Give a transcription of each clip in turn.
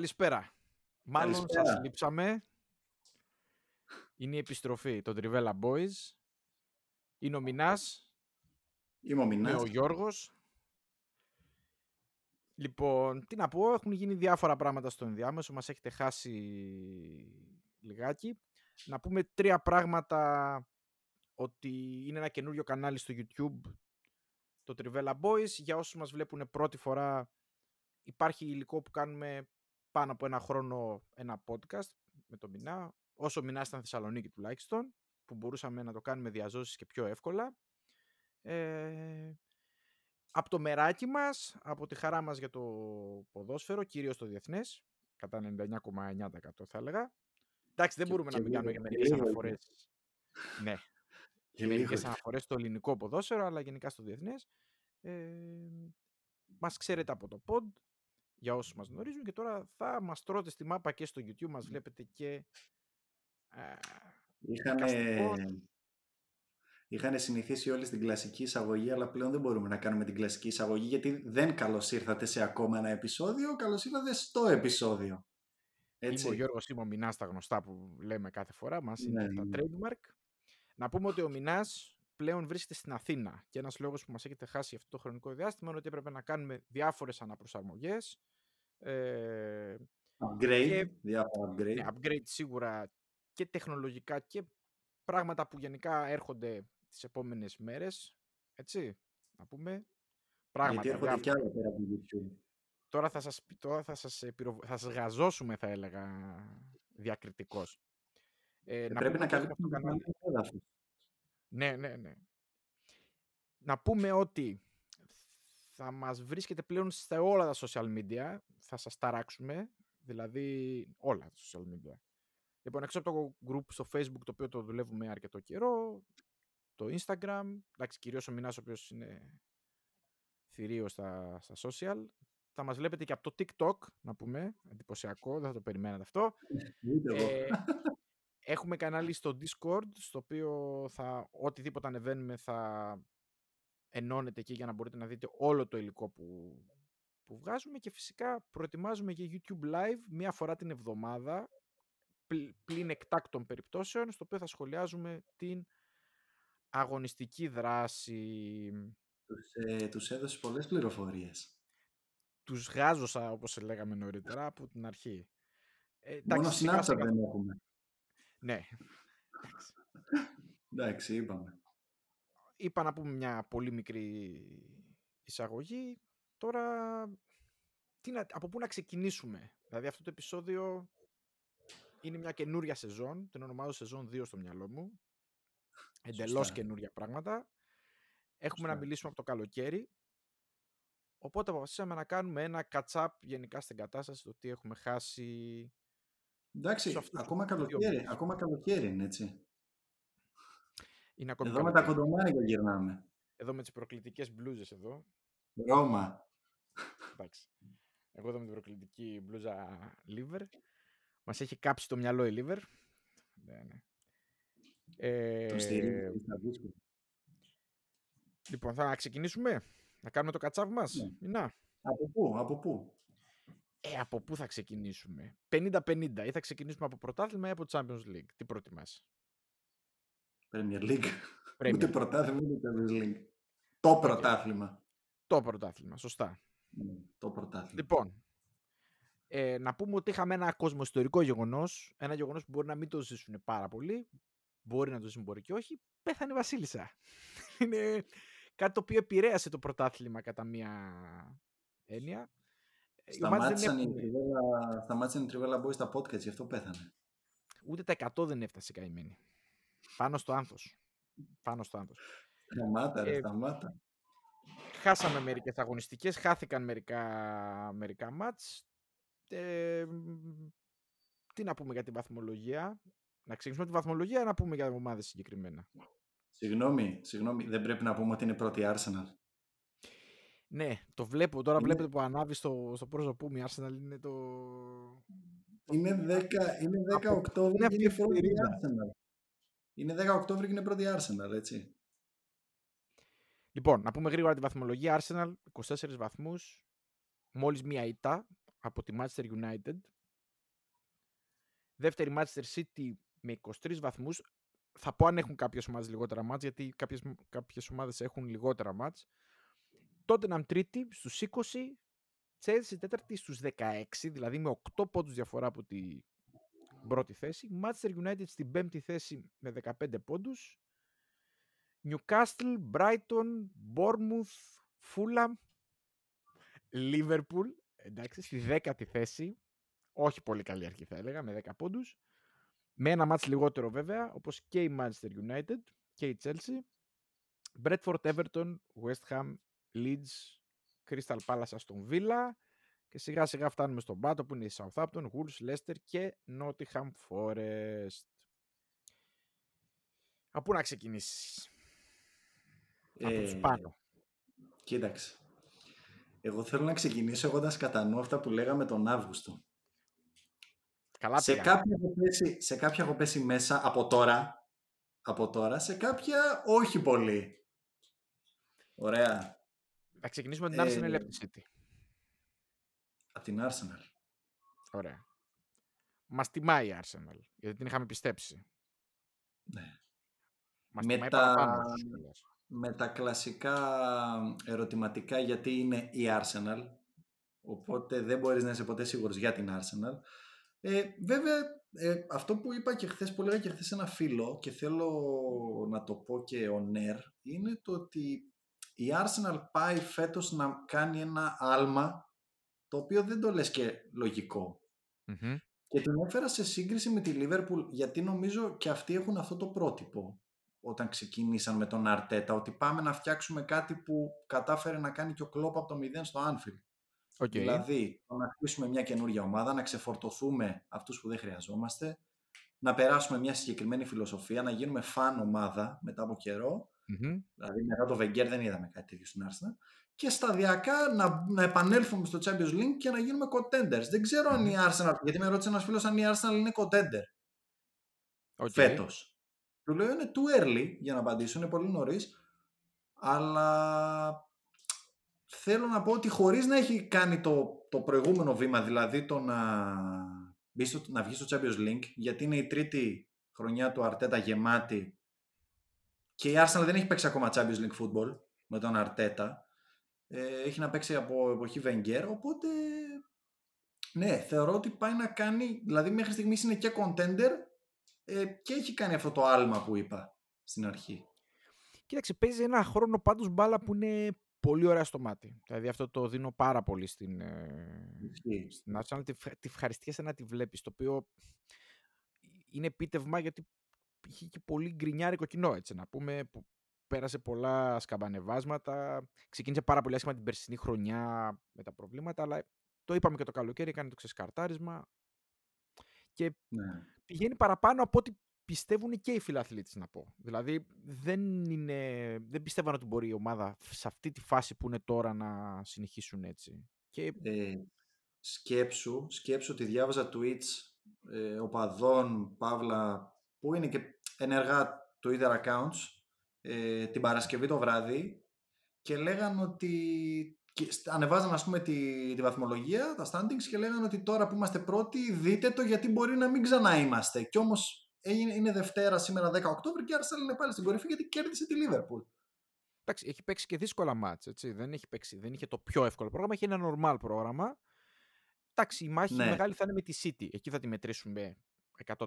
Καλησπέρα. Μάλλον Καλησπέρα. σας λείψαμε. Είναι η επιστροφή των Trivella Boys. Είναι ο Μινάς, Είμαι ο είναι Μινάς. ο Γιώργος. Λοιπόν, τι να πω, έχουν γίνει διάφορα πράγματα στο ενδιάμεσο, μας έχετε χάσει λιγάκι. Να πούμε τρία πράγματα ότι είναι ένα καινούριο κανάλι στο YouTube, το Trivella Boys. Για όσους μας βλέπουν πρώτη φορά, υπάρχει υλικό που κάνουμε πάνω από ένα χρόνο ένα podcast με τον Μινά, όσο ο Μινάς ήταν Θεσσαλονίκη τουλάχιστον, που μπορούσαμε να το κάνουμε διαζώσεις και πιο εύκολα. Ε, από το μεράκι μας, από τη χαρά μας για το ποδόσφαιρο, κυρίως το διεθνές, κατά 99,9% θα έλεγα. Εντάξει, δεν Και- μπορούμε να και μην κάνουμε λίγο- και και μερικές λίγο αναφορές. Ναι, Και λίγο. μερικές αναφορές στο ελληνικό ποδόσφαιρο, αλλά γενικά στο διεθνές. Ε, μας ξέρετε από το pod, για όσους μας γνωρίζουν και τώρα θα μας τρώτε στη μάπα και στο YouTube, μας βλέπετε και ε, Είχανε... δικαστικό. Είχαν συνηθίσει όλοι στην κλασική εισαγωγή, αλλά πλέον δεν μπορούμε να κάνουμε την κλασική εισαγωγή, γιατί δεν καλώς ήρθατε σε ακόμα ένα επεισόδιο, καλώς ήρθατε στο επεισόδιο. Έτσι. Είμαι ο Γιώργος, είμαι ο Μινάς τα γνωστά που λέμε κάθε φορά, μας είναι Ναι, τα ναι. trademark. Να πούμε ότι ο Μινάς πλέον βρίσκεται στην Αθήνα και ένας λόγος που μας έχετε χάσει αυτό το χρονικό διάστημα είναι ότι έπρεπε να κάνουμε διάφορες αναπροσαρμογές. Ε, Upgrade, και- διάφορα upgrade. ναι, upgrade σίγουρα και τεχνολογικά και πράγματα που γενικά έρχονται τις επόμενες μέρες. Έτσι, να πούμε. Πράγματα, γιατί έρχονται διάφορα. κι άλλα πέρα από το YouTube. Τώρα θα σας, πει- τώρα θα σας, ε, πυρο- θα σας γαζώσουμε, θα έλεγα, διακριτικός. Ε, Ε, να πρέπει πούμε να ότι έχουμε αυτό το καλύψουμε κανάλι. Το έδαφος. Ναι, ναι, ναι. Να πούμε ότι θα μας βρίσκετε πλέον σε όλα τα social media. Θα σας ταράξουμε, δηλαδή όλα τα social media. Λοιπόν, έξω από το group στο facebook, το οποίο το δουλεύουμε αρκετό καιρό, το instagram, εντάξει, κυρίως ο Μινάς, ο οποίος είναι θηρίο στα, στα social. Θα μας βλέπετε και από το TikTok, να πούμε, εντυπωσιακό, δεν θα το περιμένατε αυτό. Ούτε εγώ. Ε, έχουμε κανάλι στο Discord, στο οποίο θα, οτιδήποτε ανεβαίνουμε θα ενώνεται εκεί για να μπορείτε να δείτε όλο το υλικό που, που βγάζουμε και φυσικά προετοιμάζουμε για YouTube Live μία φορά την εβδομάδα πλ- πλην εκτάκτων περιπτώσεων, στο οποίο θα σχολιάζουμε την αγωνιστική δράση. Τους, ε, τους έδωσες πολλές πληροφορίες. Τους γάζωσα, όπως λέγαμε νωρίτερα, από την αρχή. Ε, Μόνο εντάξει, σιγά Snapchat σιγά- δεν έχουμε. Ναι. Εντάξει. Εντάξει, είπαμε. είπα να πούμε μια πολύ μικρή εισαγωγή. Τώρα, τι να, από πού να ξεκινήσουμε; Δηλαδή αυτό το επεισόδιο είναι μια καινούρια σεζόν. Την ονομάζω σεζόν 2 στο μυαλό μου. Εντελώς Σωστά. καινούρια πράγματα. Έχουμε να Σωστά. μιλήσουμε από το καλοκαίρι. Οπότε αποφασίσαμε να κάνουμε ένα catch-up γενικά στην κατάσταση το τι έχουμε χάσει. Εντάξει, σε αυτούς ακόμα τους δύο καλοκαίρι, μήνες. ακόμα καλοκαίρι είναι έτσι. Είναι ακόμη Εδώ με τα καλοκαίρι. κοντομάρια γυρνάμε. Εδώ με τις προκλητικές μπλούζες εδώ. Ρώμα. Εντάξει. Εγώ εδώ με την προκλητική μπλούζα liver. Μας έχει κάψει το μυαλό η liver. Ναι, ναι. Το Ε, στηρίζει στα δύσκολα. λοιπόν, θα ξεκινήσουμε. Να κάνουμε το κατσάβ μας. Ναι. Μινά. Από πού, από πού. Ε, από πού θα ξεκινήσουμε; 50-50. Ή θα ξεκινήσουμε από πρωτάθλημα ή από Champions League; Τι προτιμάς; Premier League. Premier Ούτε League. πρωτάθλημα, ούτε Champions League. Το πρωτάθλημα. Το πρωτάθλημα. Σωστά. Ναι, Το πρωτάθλημα. Λοιπόν, ε, να πούμε ότι είχαμε ένα κοσμοϊστορικό γεγονός, ένα γεγονός που μπορεί να μην το ζήσουν πάρα πολύ, μπορεί να το ζήσουν, μπορεί και όχι, πέθανε η Βασίλισσα. Είναι κάτι το οποίο επηρέασε το πρωτάθλημα κατά μία έννοια. Ε, οι ομάδες δεν Σταμάτησαν οι έχουν- Τριβέλα- Σταμάτησαν οι Τριβέλα Boys στα podcast, γι' αυτό πέθανε. Ούτε τα 100 δεν έφτασε καημένη. Πάνω στο άνθος. Πάνω στο άνθος. Σταμάτα, ρε, Ε, σταμάτα. χάσαμε μερικές αγωνιστικές, χάθηκαν μερικά, μερικά μάτς. Ε, τι να πούμε για τη βαθμολογία. Να ξεκινήσουμε τη βαθμολογία να πούμε για ομάδες συγκεκριμένα. Συγγνώμη, συγγνώμη, δεν πρέπει να πούμε ότι είναι πρώτη Arsenal. Ναι, το βλέπω. Τώρα βλέπετε που ανάβει στο, στο πρόσωπό μου. Η Arsenal είναι το... Είναι 10, είναι 10 Οκτώβρη και είναι πρώτη Arsenal. Είναι 10 Οκτώβρη και είναι πρώτη Arsenal, έτσι. Λοιπόν, να πούμε γρήγορα τη βαθμολογία. Arsenal 24 βαθμούς, μόλις μία ήττα από τη Manchester United. Δεύτερη Manchester City με 23 βαθμούς. Θα πω αν έχουν κάποιες ομάδες λιγότερα μάτς, γιατί κάποιες, κάποιες ομάδες έχουν λιγότερα μάτς. Tottenham τρίτη στους 20, Chelsea τέταρτη στους 16, δηλαδή με 8 πόντους διαφορά από την πρώτη θέση. Manchester United στην πέμπτη θέση με 15 πόντους. Newcastle, Brighton, Bournemouth, Fulham, Liverpool, εντάξει, στη δέκατη θέση. Όχι πολύ καλή αρχή θα έλεγα, με 10 πόντους. Με ένα μάτς λιγότερο βέβαια, όπως και η Manchester United και η Chelsea. Bradford, Everton, West Ham, Leeds, Crystal Palace, Aston Villa και σιγά σιγά φτάνουμε στον πάτο που είναι η Southampton, Wolves, Leicester και Nottingham Forest. Από πού να ξεκινήσεις; Από τους Ε, πάνω. Κοίταξε. Εγώ θέλω να ξεκινήσω έχοντας κατά νου αυτά που λέγαμε τον Αύγουστο. Καλά σε, πήγαμε. κάποια έχω πέσει, σε κάποια έχω πέσει μέσα από τώρα, από τώρα, σε κάποια όχι πολύ. Ωραία. Να ξεκινήσουμε με την Arsenal ή Ε, από τη City; Από την Arsenal. Ωραία. Μας τιμάει η Arsenal, γιατί την είχαμε πιστέψει. Ναι. Μας Με τιμάει τα- παραπάνω. ίσως κιόλας. Με τα κλασικά ερωτηματικά γιατί είναι η Arsenal. Οπότε δεν μπορείς να είσαι ποτέ σίγουρος για την Arsenal. Ε, βέβαια, ε, αυτό που είπα και χθες, που έλεγα και χθες σε ένα φίλο και θέλω να το πω και on air, είναι το ότι η Arsenal πάει φέτος να κάνει ένα άλμα το οποίο δεν το λες και λογικό. Μμμ. Και την έφερα σε σύγκριση με τη Liverpool γιατί νομίζω και αυτοί έχουν αυτό το πρότυπο όταν ξεκίνησαν με τον Αρτέτα ότι πάμε να φτιάξουμε κάτι που κατάφερε να κάνει και ο Κλόπ από το 0 στο Anfield. OK. Δηλαδή, το να χτίσουμε μια καινούργια ομάδα, να ξεφορτωθούμε αυτούς που δεν χρειαζόμαστε, να περάσουμε μια συγκεκριμένη φιλοσοφία, να γίνουμε fun ομάδα μετά από καιρό. Μμμ. Δηλαδή, μετά το Wenger δεν είδαμε κάτι τέτοιο στην Arsenal. Και σταδιακά να, να επανέλθουμε στο Champions League και να γίνουμε contenders. Δεν ξέρω αν η Arsenal, γιατί με ρώτησε ένας φίλος αν η Arsenal είναι contender OK. φέτος. Του λέω είναι too early για να απαντήσω, είναι πολύ νωρίς. Αλλά θέλω να πω ότι χωρίς να έχει κάνει το, το προηγούμενο βήμα, δηλαδή το να, μπει στο, να βγει στο Champions League, γιατί είναι η τρίτη χρονιά του Αρτέτα γεμάτη και η Arsenal δεν έχει παίξει ακόμα Champions League football με τον Αρτέτα. Ε, έχει να παίξει από εποχή Wenger, οπότε ναι, θεωρώ ότι πάει να κάνει, δηλαδή μέχρι στιγμής είναι και contender ε, και έχει κάνει αυτό το άλμα που είπα στην αρχή. Κοίταξε, παίζει ένα χρόνο πάντως μπάλα που είναι πολύ ωραία στο μάτι. Δηλαδή αυτό το δίνω πάρα πολύ στην, ε, Ισχύει. στην Arsenal. Τη, ευχα- τη ευχαριστιέσαι να τη βλέπεις, το οποίο είναι επίτευγμα γιατί είχε και πολύ γκρινιάρικο κοινό, έτσι να πούμε, που πέρασε πολλά σκαμπανεβάσματα. Ξεκίνησε πάρα πολύ άσχημα την περσινή χρονιά με τα προβλήματα, αλλά το είπαμε και το καλοκαίρι, έκανε το ξεσκαρτάρισμα και Ναι. πηγαίνει παραπάνω από ό,τι πιστεύουν και οι φιλαθλήτες να πω. Δηλαδή δεν, είναι, δεν πιστεύαν ότι μπορεί η ομάδα σε αυτή τη φάση που είναι τώρα να συνεχίσουν έτσι. Και Ε, σκέψου, σκέψου ότι διάβαζα tweets ε, οπαδών, Παύλα, που είναι και ενεργά Twitter accounts ε, την Παρασκευή το βράδυ και λέγαν ότι και σ- ανεβάζαν ας πούμε τη, τη βαθμολογία, τα standings και λέγαν ότι τώρα που είμαστε πρώτοι δείτε το γιατί μπορεί να μην ξανά είμαστε. Κι όμως έγινε, είναι Δευτέρα σήμερα 10 Οκτώβρη και η Arsenal είναι πάλι στην κορυφή γιατί κέρδισε τη Liverpool. εντάξει, έχει παίξει και δύσκολα μάτς, έτσι. Δεν, έχει παίξει, δεν είχε το πιο εύκολο πρόγραμμα, είχε ένα normal πρόγραμμα. Εντάξει, η μάχη Ναι. μεγάλη θα είναι με τη City. Εκεί θα τη μετρήσουμε 100%.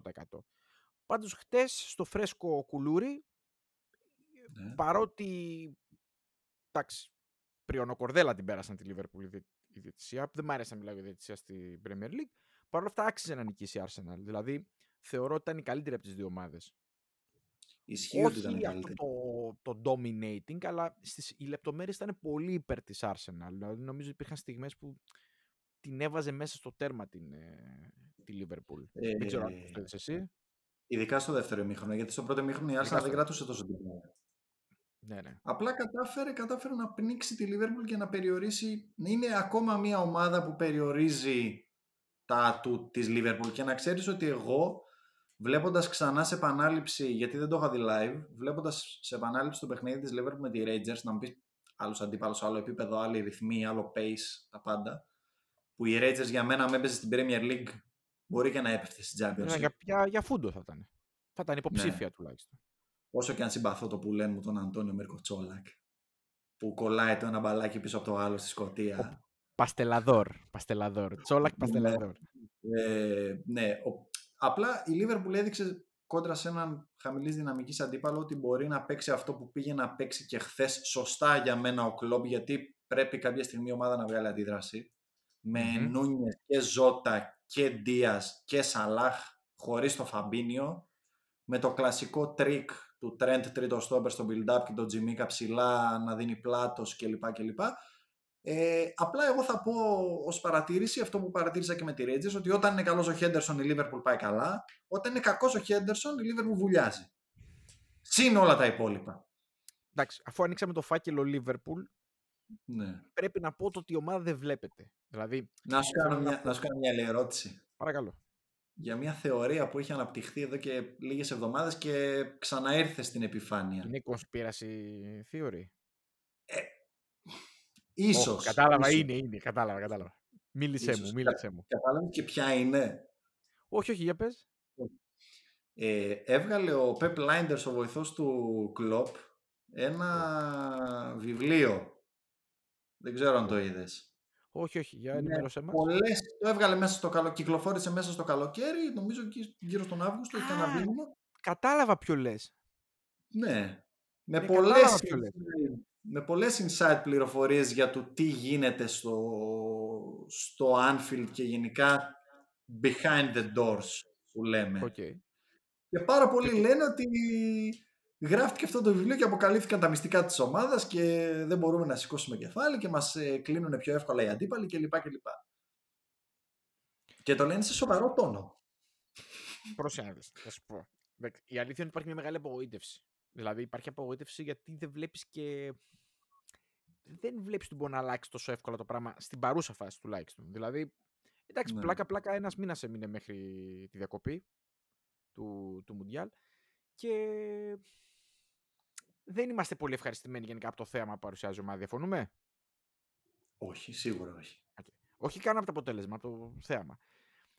Πάντως χτες στο φρέσκο κουλούρι, Ναι. παρότι εντάξει, πριονοκορδέλα την πέρασαν τη Liverpool η διε- η διαιτησία. Δεν μ' άρεσε να μιλάω για διαιτησία στη Premier League. Παρ' όλα αυτά άξιζε να νικήσει η Arsenal. Δηλαδή θεωρώ ότι ήταν η καλύτερη από τις δύο ομάδες. Ισχύει ότι ήταν Όχι αυτό καλύτερη. το, το dominating, αλλά στις, οι λεπτομέρειες ήταν πολύ υπέρ της Arsenal. Δηλαδή νομίζω υπήρχαν στιγμές που την έβαζε μέσα στο τέρμα την, ε, τη Liverpool. Δεν ξέρω αν Ε, το θέλεις εσύ. Ειδικά στο δεύτερο ημίχρονο, γιατί στο πρώτο ημίχρονο η Arsenal Ειδικά δεν στο- κρατούσε τόσο τίποτα. Ναι, ναι. Απλά κατάφερε, κατάφερε να πνίξει τη Liverpool και να περιορίσει. Είναι ακόμα μια ομάδα που περιορίζει τα ατού της Liverpool. Και να ξέρεις ότι εγώ, βλέποντας ξανά σε επανάληψη, γιατί δεν το είχα δει live, βλέποντας σε επανάληψη το παιχνίδι της Liverpool με τη Rangers, να μου πεις άλλος αντίπαλος, άλλο επίπεδο, άλλη ρυθμή, άλλο pace, τα πάντα, που η Rangers για μένα με έπαιζε στην Premier League, μπορεί και να έπεφτε στην Champions Ναι, League. για, για, για φούντο θα ήταν. Θα ήταν υποψήφια τουλάχιστον. Όσο και αν συμπαθώ το που λένε μου τον Αντώνιο Μερκοτσόλακ, που κολλάει το ένα μπαλάκι πίσω από το άλλο στη Σκωτία. Παστελαδόρ. Παστελαδόρ. Τσόλακ Παστελαδόρ. Ε, ναι, ο- απλά η Liverpool έδειξε κόντρα σε έναν χαμηλής δυναμικής αντίπαλο ότι μπορεί να παίξει αυτό που πήγε να παίξει και χθες σωστά για μένα ο κλόμπ, γιατί πρέπει κάποια στιγμή η ομάδα να βγάλει αντίδραση. Με Μμμ. Νούνιες και Ζώτα και Ντίας και Σαλάχ χωρίς το Φαμπίνιο. Με το κλασικό τρικ του Trent τρίτο στόπερ στο build-up και τον Τσιμίκα ψηλά να δίνει πλάτος κλπ. κλπ. Ε, απλά εγώ θα πω ως παρατήρηση αυτό που παρατήρησα και με τη Rangers ότι όταν είναι καλός ο Χέντερσον η Liverpool πάει καλά, όταν είναι κακός ο Χέντερσον η Liverpool βουλιάζει. Συν όλα τα υπόλοιπα. Εντάξει, αφού ανοίξαμε το φάκελο Liverpool, Ναι. πρέπει να πω το ότι η ομάδα δεν βλέπετε. Δηλαδή, Να σου κάνω Θέλω να μια, να σου κάνω μια άλλη ερώτηση. παρακαλώ. Για μια θεωρία που έχει αναπτυχθεί εδώ και λίγες εβδομάδες και ξαναήρθε στην επιφάνεια. Είναι conspiracy theory. Ίσως. Όχι, κατάλαβα, ίσως. είναι, είναι. Κατάλαβα, κατάλαβα. Μίλησέ Ίσως. μου, μίλησέ μου. Κατάλαβες και ποια είναι. Όχι, όχι, για πες. Ε, έβγαλε ο Pep Linders, ο βοηθός του Κλοπ, ένα βιβλίο. Δεν ξέρω αν το είδες. Όχι, όχι, για Ναι, ενημέρωσέ μας. Πολλές, το έβγαλε μέσα στο καλοκαίρι, κυκλοφόρησε μέσα στο καλοκαίρι, νομίζω εκεί γύρω στον Αύγουστο, είχε ένα Α, δίμηνο. Κατάλαβα ποιο λες. Ναι. Με Ναι, πολλές, κατάλαβα ποιο λες. με πολλές inside πληροφορίες για το τι γίνεται στο, στο Anfield και γενικά behind the doors που λέμε. Οκ. Και πάρα πολλοί Και- λένε ότι γράφτηκε αυτό το βιβλίο και αποκαλύφθηκαν τα μυστικά της ομάδας και δεν μπορούμε να σηκώσουμε κεφάλι και μας ε, κλείνουν πιο εύκολα οι αντίπαλοι κλπ. κλπ. Και το λένε σε σοβαρό τόνο. Πρόσεχε να δεις, θα σου πω. Εντάξει, Η αλήθεια είναι ότι υπάρχει μια μεγάλη απογοήτευση. Δηλαδή υπάρχει απογοήτευση γιατί δεν βλέπεις και... Δεν βλέπεις ότι μπορεί να αλλάξει τόσο εύκολα το πράγμα στην παρούσα φάση τουλάχιστον. Δηλαδή, εντάξει, Ναι. πλάκα-πλάκα ένας μήνας έμεινε μέχρι τη διακοπή του, του Μουντιάλ και δεν είμαστε πολύ ευχαριστημένοι γενικά από το θέαμα που παρουσιάζει η ομάδα. Διαφωνούμε; Όχι, σίγουρα όχι. Όχι καν από το αποτέλεσμα, το θέαμα.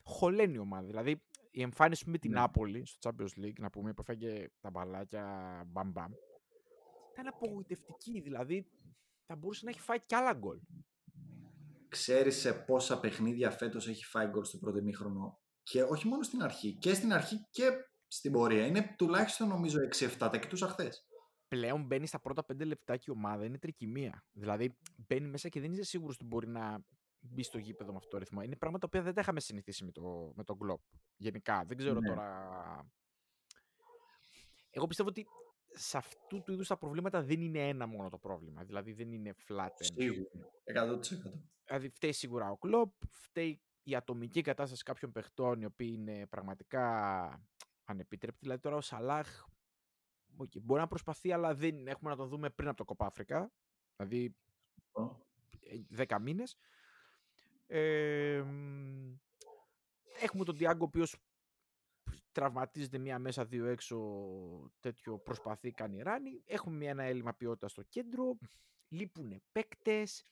Χωλαίνει η ομάδα. Δηλαδή η εμφάνιση με την Ναι. Νάπολη στο Champions League, να πούμε, που έφαγε τα μπαλάκια μπαμ μπαμ, ήταν απογοητευτική. Δηλαδή θα μπορούσε να έχει φάει κι άλλα γκολ. Ξέρεις σε πόσα παιχνίδια φέτος έχει φάει γκολ στο πρώτο ημίχρονο; Και όχι μόνο στην αρχή, και στην αρχή και στην πορεία. Είναι τουλάχιστον νομίζω 6-7, τα κοιτούσα χθες. Πλέον μπαίνει στα πρώτα πέντε λεπτά και η ομάδα είναι τρικυμία. Δηλαδή μπαίνει μέσα και δεν είσαι σίγουρος ότι μπορεί να μπει στο γήπεδο με αυτό το ρυθμό. Είναι πράγματα που δεν τα είχαμε συνηθίσει με, το, με τον Κλοπ. Γενικά. Δεν ξέρω Ναι. τώρα. Εγώ πιστεύω ότι σε αυτού του είδους τα προβλήματα δεν είναι ένα μόνο το πρόβλημα. Δηλαδή δεν είναι flat end. Σίγουρα. 100%. Δηλαδή φταίει σίγουρα ο Κλοπ, φταίει η ατομική κατάσταση κάποιων παιχτών οι οποίοι είναι πραγματικά ανεπίτρεπτοι. Δηλαδή τώρα ο Σαλάχ okay, μπορεί να προσπαθεί, αλλά δεν έχουμε να τον δούμε πριν από το Κοπά Αφρικά. Δηλαδή ε, 10 μήνες. Ε, μ, έχουμε τον Διάγκο, ο οποίος τραυματίζεται μία μέσα, δύο έξω, τέτοιο προσπαθεί, κάνει ράνι. Έχουμε μία, ένα έλλειμμα ποιότητας στο κέντρο. Λείπουν παίκτες.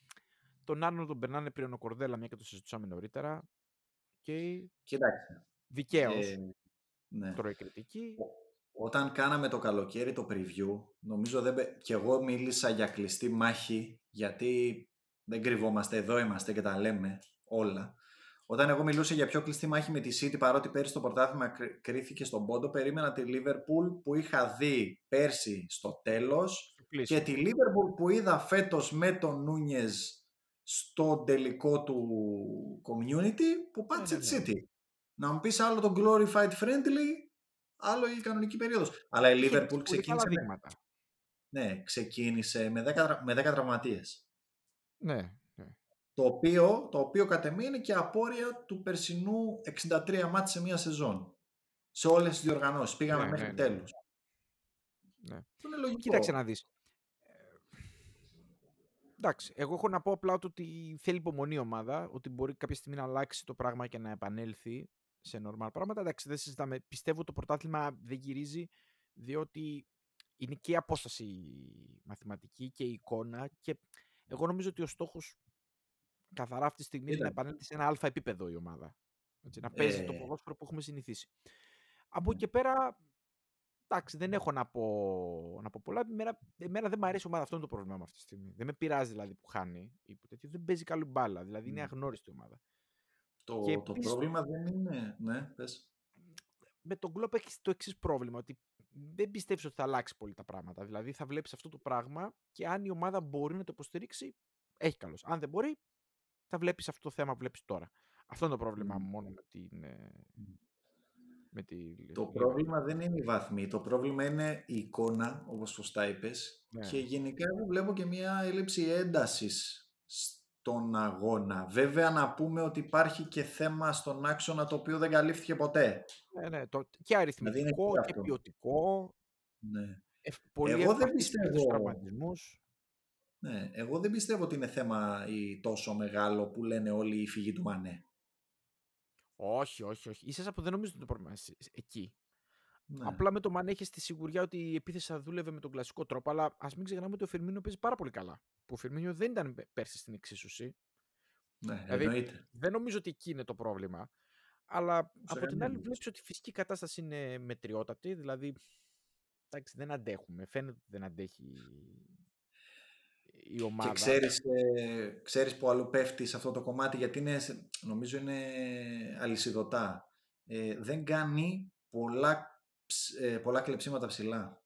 Τον Άρνολ τον περνάνε πριν ο Κορδέλα, μια και το συζητούσαμε νωρίτερα. Και Κοίταξε. δικαίως Ε, ναι. τρώει κριτική. Όταν κάναμε το καλοκαίρι το preview, νομίζω δεν... πε- και εγώ μίλησα για κλειστή μάχη, γιατί δεν κρυβόμαστε, εδώ είμαστε και τα λέμε όλα. Όταν εγώ μιλούσα για πιο κλειστή μάχη με τη City, παρότι πέρσι το πρωτάθλημα κρυ- κρίθηκε στον πόντο, περίμενα τη Liverpool που είχα δει πέρσι στο τέλος Κλείσιμο. και τη Liverpool που είδα φέτος με τον Νούνιες στο τελικό του community που πάτησε ναι, τη ναι. City. Να μου πεις άλλο το glorified friendly, άλλο η κανονική περίοδος. Αλλά η Λίβερπουλ ξεκίνησε, με... ναι, ξεκίνησε με 10, με 10 τραυματίες. Ναι, ναι. Το οποίο, το οποίο κατ' εμέ είναι και απόρρια του περσινού 63 μάτς σε μία σεζόν. Σε όλες τις διοργανώσεις. Πήγαμε ναι, μέχρι ναι, τέλους. Ναι. είναι λογικό. Κοίταξε να δεις. Εντάξει, εγώ έχω να πω απλά ότι θέλει υπομονή η ομάδα, ότι μπορεί κάποια στιγμή να αλλάξει το πράγμα και να επανέλθει σε νορμάλ πράγματα. Εντάξει, δεν συζητάμε. Πιστεύω το πρωτάθλημα δεν γυρίζει, διότι είναι και η απόσταση μαθηματική και η εικόνα και εγώ νομίζω ότι ο στόχος καθαρά αυτή τη στιγμή είναι να επανέλθει σε ένα αλφα επίπεδο η ομάδα. Έτσι, να παίζει το ε. ποδόσφαιρο που έχουμε συνηθίσει. Από εκεί και πέρα Εντάξει, δεν έχω να πω, να πω πολλά. Εμένα, εμένα δεν μου αρέσει η ομάδα. Αυτό είναι το πρόβλημα με αυτή τη στιγμή. Δεν με πειράζει δηλαδή που χάνει ή που τέτοιο. Δεν παίζει καλή μπάλα. Δηλαδή είναι αγνώριστη η ομάδα. Το, και το πρόβλημα δεν είναι. Ναι, πες. Με τον Κλόπ έχεις το εξής πρόβλημα. Ότι δεν πιστεύεις ότι θα αλλάξει πολύ τα πράγματα. Δηλαδή θα βλέπεις αυτό το πράγμα και αν η ομάδα μπορεί να το υποστηρίξει, έχει καλώ. Αν δεν μπορεί, θα βλέπεις αυτό το θέμα που βλέπεις τώρα. Αυτό είναι το πρόβλημα μόνο με την, ε, με τη... Το πρόβλημα δεν είναι η βαθμή, το πρόβλημα είναι η εικόνα, όπως σωστά είπες, ναι. και γενικά εγώ βλέπω και μια έλλειψη έντασης στον αγώνα. Βέβαια να πούμε ότι υπάρχει και θέμα στον άξονα το οποίο δεν καλύφθηκε ποτέ. Ναι, ναι, το, και αριθμητικό δηλαδή και ποιοτικό. Ναι. Ε, πολύ εγώ δεν πιστεύω... Ναι, εγώ δεν πιστεύω ότι είναι θέμα ή τόσο μεγάλο που λένε όλοι η φυγή του Μανέ. Όχι, όχι, όχι. Ίσα που δεν νομίζω ότι το πρόβλημα εκεί. Ναι. Απλά με το Μανέ έχεις τη σιγουριά ότι η επίθεση θα δούλευε με τον κλασικό τρόπο. Αλλά ας μην ξεχνάμε ότι ο Φερμίνο παίζει πάρα πολύ καλά. Που ο Φερμίνο δεν ήταν πέρσι στην εξίσωση. Ναι, δηλαδή, εννοείται. Δεν νομίζω ότι εκεί είναι το πρόβλημα. Αλλά από την άλλη, βλέπεις ότι η φυσική κατάσταση είναι μετριότατη. Δηλαδή, εντάξει, δεν αντέχουμε. Φαίνεται ότι δεν αντέχει η ομάδα. Και ξέρεις, ε, ξέρεις που αλλού πέφτει σε αυτό το κομμάτι γιατί είναι, νομίζω είναι αλυσιδωτά. Ε, δεν κάνει πολλά, ε, πολλά κλεψίματα ψηλά.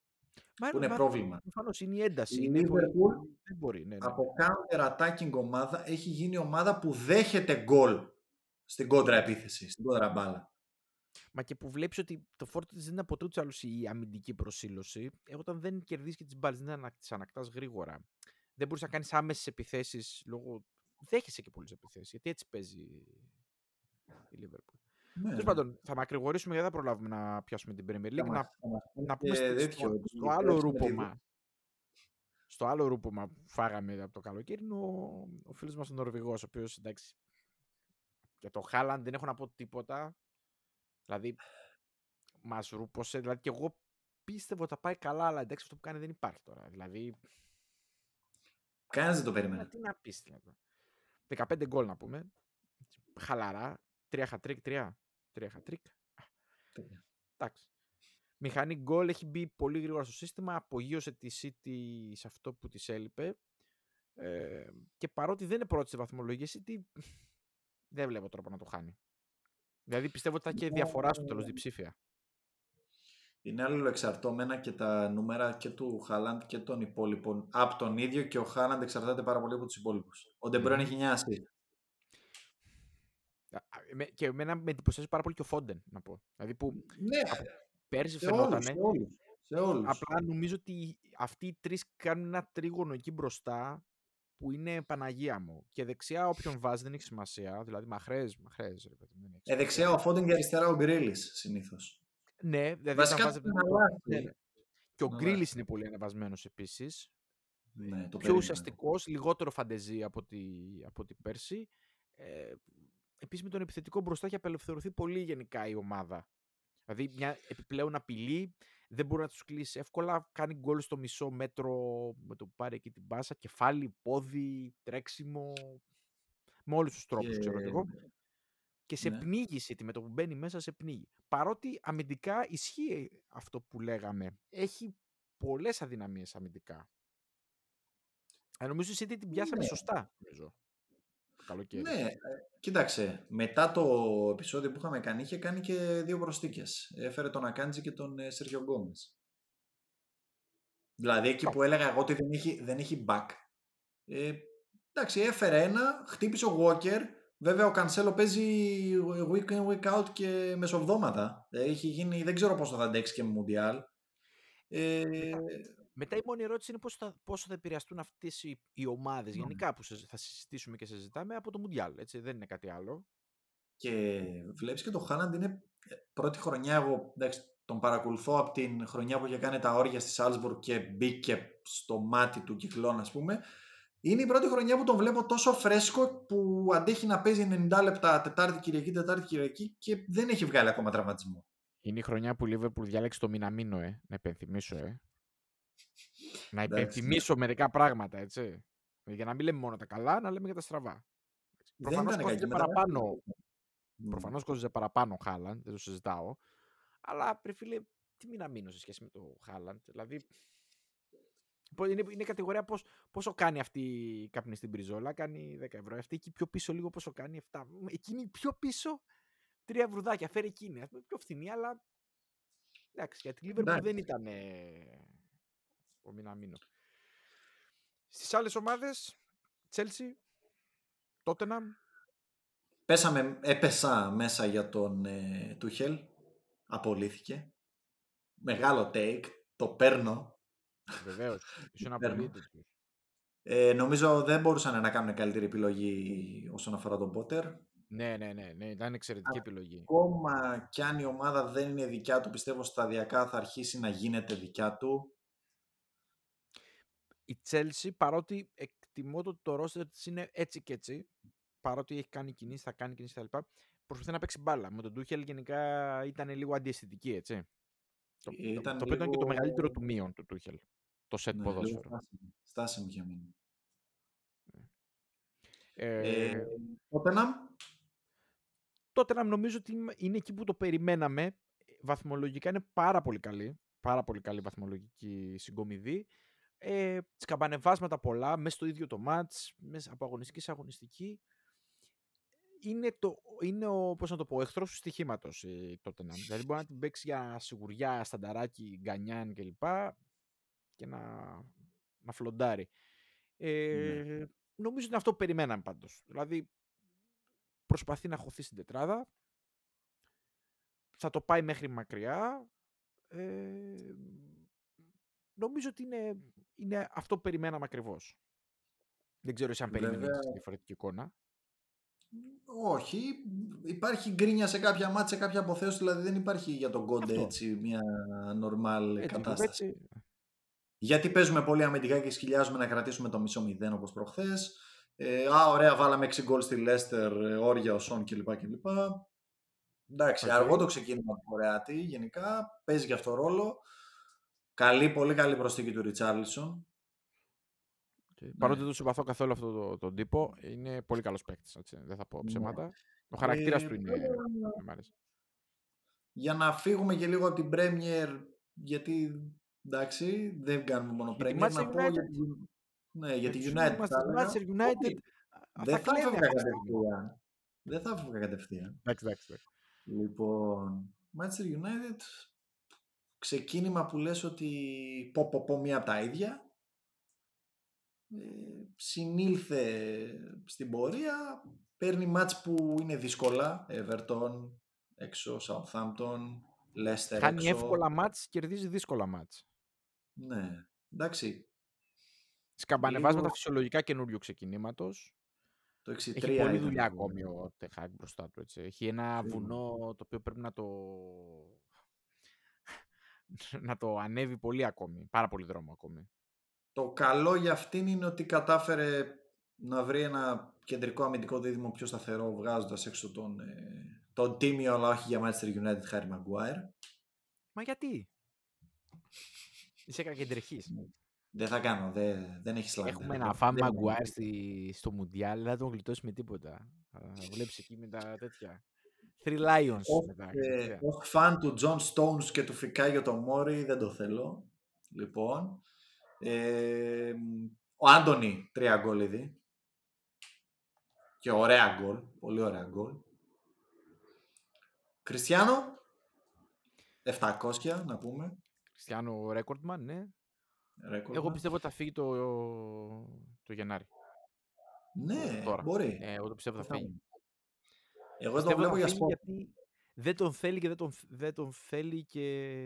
Μα, που είναι πρόβλημα. Προφανώς είναι η ένταση. Η Liverpool δεν μπορεί. Ναι, ναι. Από counter attacking ομάδα έχει γίνει ομάδα που δέχεται γκολ στην κόντρα επίθεση, στην κόντρα μπάλα. Μα και που βλέπεις ότι το φόρτο τη δεν είναι από τούτους άλλους η αμυντική προσήλωση, όταν δεν κερδίζει και τις μπάλες, δεν τις ανακτάς γρήγορα δεν μπορούσε να κάνεις άμεσες επιθέσεις λόγω. Δέχεσαι και πολλές επιθέσεις. Γιατί έτσι παίζει η Liverpool. Ναι. Τέλος πάντων, θα μακρηγορήσουμε γιατί δεν προλάβουμε να πιάσουμε την Premier League. να, να πούμε στο, στο, άλλο ρούπομα. Στο άλλο ρούπομα που φάγαμε από το καλοκαίρι είναι ο, ο φίλος μας ο Νορβηγός, ο οποίος εντάξει. Για το Χάλαντ δεν έχω να πω τίποτα. Δηλαδή, μας ρούπωσε. Δηλαδή, και εγώ πίστευα ότι θα πάει καλά, αλλά εντάξει, αυτό που κάνει δεν υπάρχει τώρα. Δηλαδή, Κανένας δεν το περίμενε. Τι να πεις. 15 γκολ να πούμε. Χαλαρά. Τρία χατρίκ, τρία. Τρία χατρίκ. Εντάξει. Μηχανή γκολ έχει μπει πολύ γρήγορα στο σύστημα. Απογείωσε τη City σε αυτό που της έλειπε. Ε, και παρότι δεν είναι πρώτη σε βαθμολογία, City δεν βλέπω τρόπο να το χάνει. Δηλαδή πιστεύω ότι θα έχει διαφορά στο τέλος διψήφια είναι αλληλοεξαρτώμενα και τα νούμερα και του Χάλαντ και των υπόλοιπων από τον ίδιο και ο Χάλαντ εξαρτάται πάρα πολύ από τους υπόλοιπους. Ο Ντε Μπρόινε έχει 9 Και εμένα με εντυπωσιάζει πάρα πολύ και ο Φόντεν, να πω. Δηλαδή που ναι, πέρσι φαινόταν. Σε όλους, σε όλους. Απλά νομίζω ότι αυτοί οι τρεις κάνουν ένα τρίγωνο εκεί μπροστά που είναι Παναγία μου. Και δεξιά όποιον βάζει δεν έχει σημασία. Δηλαδή μαχρές, μαχρές. Ε, δεξιά ο Φόντεν και αριστερά ο Γκρίλης συνήθως. Ναι, δηλαδή Βασικά βάζει... ναι, ναι. Και ο Γκρίλι είναι πολύ ανεβασμένος επίσης. Ναι, το πιο ουσιαστικός, λιγότερο φαντεζή από τη, από τη πέρσι. Ε, επίσης με τον επιθετικό μπροστά έχει απελευθερωθεί πολύ γενικά η ομάδα. Δηλαδή μια επιπλέον απειλή, δεν μπορεί να τους κλείσει εύκολα. Κάνει γκολ στο μισό μέτρο με το που πάρει εκεί την μπάσα. Κεφάλι, πόδι, τρέξιμο. Με όλους τους τρόπους, ξέρω εγώ και σε ναι. πνίγει η με το που μπαίνει μέσα σε πνίγει. Παρότι αμυντικά ισχύει αυτό που λέγαμε. Έχει πολλές αδυναμίες αμυντικά. Ε, νομίζω ότι την πιάσαμε ναι. σωστά, νομίζω. Καλοκαίρι. Ναι, ε, κοίταξε. Μετά το επεισόδιο που είχαμε κάνει, είχε κάνει και δύο προστίκε. Έφερε τον Ακάντζη και τον ε, Σέργιο Γκόμες. Δηλαδή εκεί που έλεγα εγώ ότι δεν έχει, δεν έχει back. Ε, εντάξει, έφερε ένα, χτύπησε ο Walker, Βέβαια ο Κανσέλο παίζει week in, week out και μεσοβδόματα. Ε, έχει γίνει, δεν ξέρω πόσο θα αντέξει και με Μουντιάλ. Ε, μετά η μόνη ερώτηση είναι πόσο θα, πόσο θα επηρεαστούν αυτές οι, οι ομάδες γενικά που θα συζητήσουμε και συζητάμε από το Μουντιάλ. Έτσι, δεν είναι κάτι άλλο. Και βλέπεις και το Χάναντ είναι ε, πρώτη χρονιά. Εγώ εντάξει, τον παρακολουθώ από την χρονιά που είχε κάνει τα όρια στη Σάλσμπουργκ και μπήκε στο μάτι του κυκλών, ας πούμε. Είναι η πρώτη χρονιά που τον βλέπω τόσο φρέσκο που αντέχει να παίζει 90 λεπτά Τετάρτη Κυριακή, Τετάρτη Κυριακή και δεν έχει βγάλει ακόμα τραυματισμό. Είναι η χρονιά που η Λίβερπουλ διάλεξε το Μιναμίνο, ε. Να υπενθυμίσω, ε. Να υπενθυμίσω ναι. μερικά πράγματα, έτσι. Για να μην λέμε μόνο τα καλά, να λέμε για τα στραβά. Προφανώς κόστιζε παραπάνω. Προφανώς κόστιζε παραπάνω ο Χάλαντ, δεν το συζητάω. Αλλά πρέπει φίλε, τι Μιναμίνο σε σχέση με το Χάλαντ. Δηλαδή, είναι, είναι κατηγορία πώς, πόσο κάνει αυτή η καπνιστή μπριζόλα. Κάνει 10 ευρώ. Αυτή εκεί πιο πίσω λίγο πόσο κάνει 7. Εκείνη πιο πίσω 3 ευρουδάκια. Φέρει εκείνη. Αυτή πιο φθηνή, αλλά εντάξει, για τη Λίβερπουλ δεν ήταν ε, ο Μιναμίνο. Στις άλλες ομάδες, Τσέλσι, Τότεναμ. Πέσαμε, έπεσα μέσα για τον ε, Τούχελ. Απολύθηκε. Μεγάλο take. Το παίρνω. Βεβαίως. Ήσουν πολύ ε, νομίζω δεν μπορούσαν να κάνουν καλύτερη επιλογή όσον αφορά τον Πότερ. Ναι, ναι, ναι, ναι, ήταν εξαιρετική επιλογή. Ακόμα κι αν η ομάδα δεν είναι δικιά του, πιστεύω σταδιακά θα αρχίσει να γίνεται δικιά του. Η Chelsea, παρότι εκτιμώ ότι το roster της είναι έτσι και έτσι, παρότι έχει κάνει κινήσεις, θα κάνει κινήσεις κτλ. Προσπαθεί να παίξει μπάλα. Με τον Τούχελ γενικά ήταν λίγο αντιαισθητική, έτσι. Το, το, το ήταν και το μεγαλύτερο του μείον του Τούχελ το σετ ναι, ποδόσφαιρο. Στάσιμο για μένα. Ε, ε, Τότε να νομίζω ότι είναι εκεί που το περιμέναμε. Βαθμολογικά είναι πάρα πολύ καλή. Πάρα πολύ καλή βαθμολογική συγκομιδή. Ε, σκαμπανεβάσματα πολλά, μέσα στο ίδιο το μάτς, μέσα από αγωνιστική σε αγωνιστική. Είναι, το, είναι ο, πώς να το πω, εχθρός του στοιχήματος η Tottenham. Δηλαδή μπορεί να την παίξεις για σιγουριά, στανταράκι, γκανιάν κλπ και να, να φλοντάρει. Ε, ναι. Νομίζω ότι αυτό που περιμέναμε πάντως. Δηλαδή προσπαθεί να χωθεί στην τετράδα, θα το πάει μέχρι μακριά. Ε, νομίζω ότι είναι, είναι αυτό που περιμέναμε ακριβώς. Δεν ξέρω αν περιμένει διαφορετική εικόνα. Όχι. Υπάρχει γκρίνια σε κάποια μάτια, σε κάποια αποθέωση, δηλαδή δεν υπάρχει για τον Κόντε έτσι μια νορμάλ κατάσταση. Έτσι, γιατί παίζουμε πολύ αμυντικά και σκυλιάζουμε να κρατήσουμε το μισό μηδέν όπως προχθές. Ε, α, ωραία, βάλαμε 6 γκολ στη Λέστερ, ε, όρια ο Σον κλπ. κλπ. Εντάξει, okay. αργό το ξεκίνημα του Κορεάτη, γενικά, παίζει και αυτό ρόλο. Καλή, πολύ καλή προσθήκη του Ριτσάρλισον. Okay. Παρότι δεν του συμπαθώ καθόλου αυτό το, το, τύπο, είναι πολύ καλός παίκτης. Δεν θα πω ναι. ψέματα. Ναι. Ο χαρακτήρας ε, του είναι. Για να φύγουμε και λίγο από την Πρέμιερ, γιατί Εντάξει, δεν κάνουμε μόνο Premier. Να πω για, ναι, για τη United. Manchester United. Δεν θα έφευγα κατευθείαν. Δεν θα έφευγα κατευθείαν. Εντάξει, εντάξει. Λοιπόν, Manchester United, ξεκίνημα που λες ότι πω πω πω μία από τα ίδια. Ε, συνήλθε στην πορεία, παίρνει μάτς που είναι δύσκολα, Everton, έξω, Southampton, Leicester Κάνει έξω. εύκολα μάτς, κερδίζει δύσκολα μάτς. Ναι, εντάξει. Σκαμπανεβάσματα Λίγο... φυσιολογικά καινούριου ξεκινήματος. Το 63 Έχει πολλή δουλειά ακόμη ο Τεχάκ μπροστά του. Έτσι. Έχει ένα βουνό το οποίο πρέπει να το... να το ανέβει πολύ ακόμη. Πάρα πολύ δρόμο ακόμη. Το καλό για αυτήν είναι ότι κατάφερε να βρει ένα κεντρικό αμυντικό δίδυμο πιο σταθερό βγάζοντας έξω τον, ε, τον τίμιο αλλά όχι για Manchester United Harry Maguire. Μα γιατί; Είσαι κακεντρεχή. Δεν θα κάνω, δεν, δεν έχει λάθο. Έχουμε ένα φάμε Μαγκουάρ στο Μουντιάλ, δεν θα τον γλιτώσει με τίποτα. Θα βλέπεις εκεί με τα τέτοια. Three Lions. Ω φαν του John Stones και του Φικάγιο το Μόρι, δεν το θέλω. Λοιπόν. Ε, ο Άντωνη, τρία γκολ ήδη. Και ωραία γκολ. Πολύ ωραία γκολ. Κριστιανό, 700 να πούμε. Χριστιανό Ρέκορντμαν, ναι. Εγώ πιστεύω ότι θα φύγει το, το Γενάρη. Ναι, τώρα. μπορεί. Ε, εγώ το πιστεύω θα φύγει. Εγώ το βλέπω για σπορ. Γιατί δεν τον θέλει και δεν τον, δεν τον θέλει και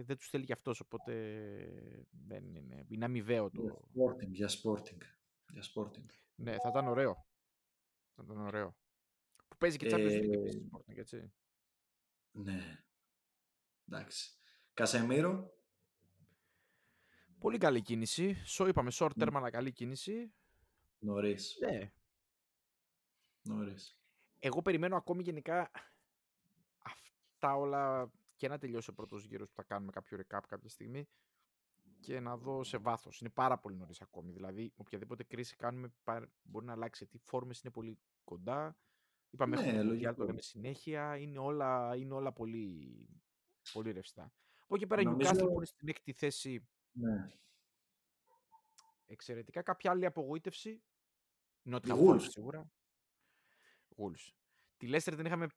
δεν τους θέλει και αυτός, οπότε δεν είναι, είναι αμοιβαίο το... Για sporting, για sporting. Για sporting. Ναι, θα ήταν ωραίο. Θα ήταν ωραίο. Που παίζει και Champions League Ε, επίσης, sporting, έτσι. Ναι. Εντάξει. Κασεμίρο. Πολύ καλή κίνηση. Σο είπαμε, short term, αλλά καλή κίνηση. Νωρίς. Ναι. Νωρίς. Εγώ περιμένω ακόμη γενικά αυτά όλα και να τελειώσει ο πρώτος γύρος που θα κάνουμε κάποιο recap κάποια στιγμή και να δω σε βάθος. Είναι πάρα πολύ νωρίς ακόμη. Δηλαδή, οποιαδήποτε κρίση κάνουμε πα- μπορεί να αλλάξει. Γιατί οι φόρμες είναι πολύ κοντά. Είπαμε, Ναι, έχουμε το Mundial, λογικό. το λέμε συνέχεια. Είναι όλα, είναι όλα πολύ, πολύ ρευστά. Από εκεί πέρα, η Νομίζω- Newcastle που είναι στην έκτη θέση Ναι. εξαιρετικά. Κάποια άλλη απογοήτευση. Νότια Η Wolves Wolves. σίγουρα. Wolves. Τη Leicester δεν είχαμε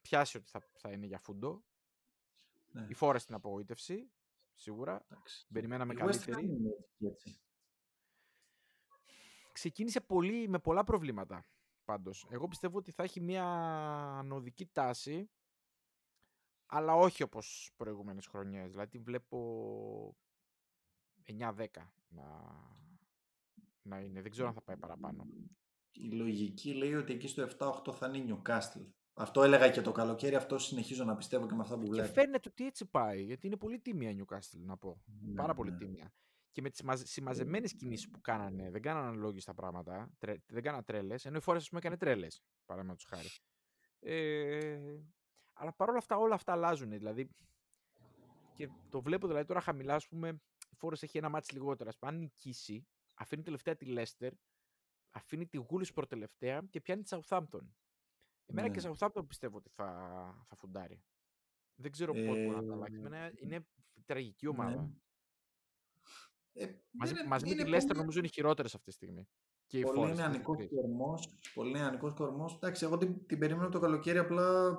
πιάσει ότι θα, θα είναι για φούντο. ναι. Η Forest την απογοήτευση, σίγουρα. Εντάξει. Περιμέναμε Η West Ham καλύτερη. είναι έτσι και έτσι. Ξεκίνησε πολύ, με πολλά προβλήματα, πάντως. Εγώ πιστεύω ότι θα έχει μια ανωδική τάση, αλλά όχι όπως προηγούμενες χρονιές. Δηλαδή βλέπω 9-10 να, να είναι. Δεν ξέρω αν θα πάει παραπάνω. Η λογική λέει ότι εκεί στο 7-8 θα είναι η Newcastle. Αυτό έλεγα και το καλοκαίρι, αυτό συνεχίζω να πιστεύω και με αυτά που Και βλέπω. φαίνεται ότι έτσι πάει, γιατί είναι πολύ τίμια η Newcastle, να πω. Ναι, Πάρα πολύ ναι. τίμια. Και με τις συμμαζεμένες κινήσεις που κάνανε, δεν κάνανε αναλόγιστα πράγματα, τρε, δεν κάνανε τρέλες, ενώ η Forest, ας πούμε, έκανε τρέλες. Παραδείγματος χάρη. Ε, αλλά παρόλα αυτά, όλα αυτά αλλάζουν. Δηλαδή, και το βλέπω δηλαδή τώρα χαμηλά, ας πούμε, η Forest έχει ένα μάτι λιγότερο. Ας πούμε, αν νικήσει, αφήνει τελευταία τη Leicester, αφήνει τη Wolves προτελευταία και πιάνει τη Southampton. Εμένα Ναι. και Southampton πιστεύω ότι θα, θα φουντάρει. Δεν ξέρω πώς μπορεί να τα αλλάξει. Ε, Εμένα είναι τραγική ναι. ομάδα. Ε, Μαζί, είναι- μαζί με είναι τη Leicester πολύ- νομίζω είναι χειρότερες αυτή τη στιγμή. Και η Πολύ Forest. νεανικός τρεις. κορμός, πολύ νεανικός κορμός. Εντάξει, εγώ την, την περίμενα το καλοκαίρι, απλά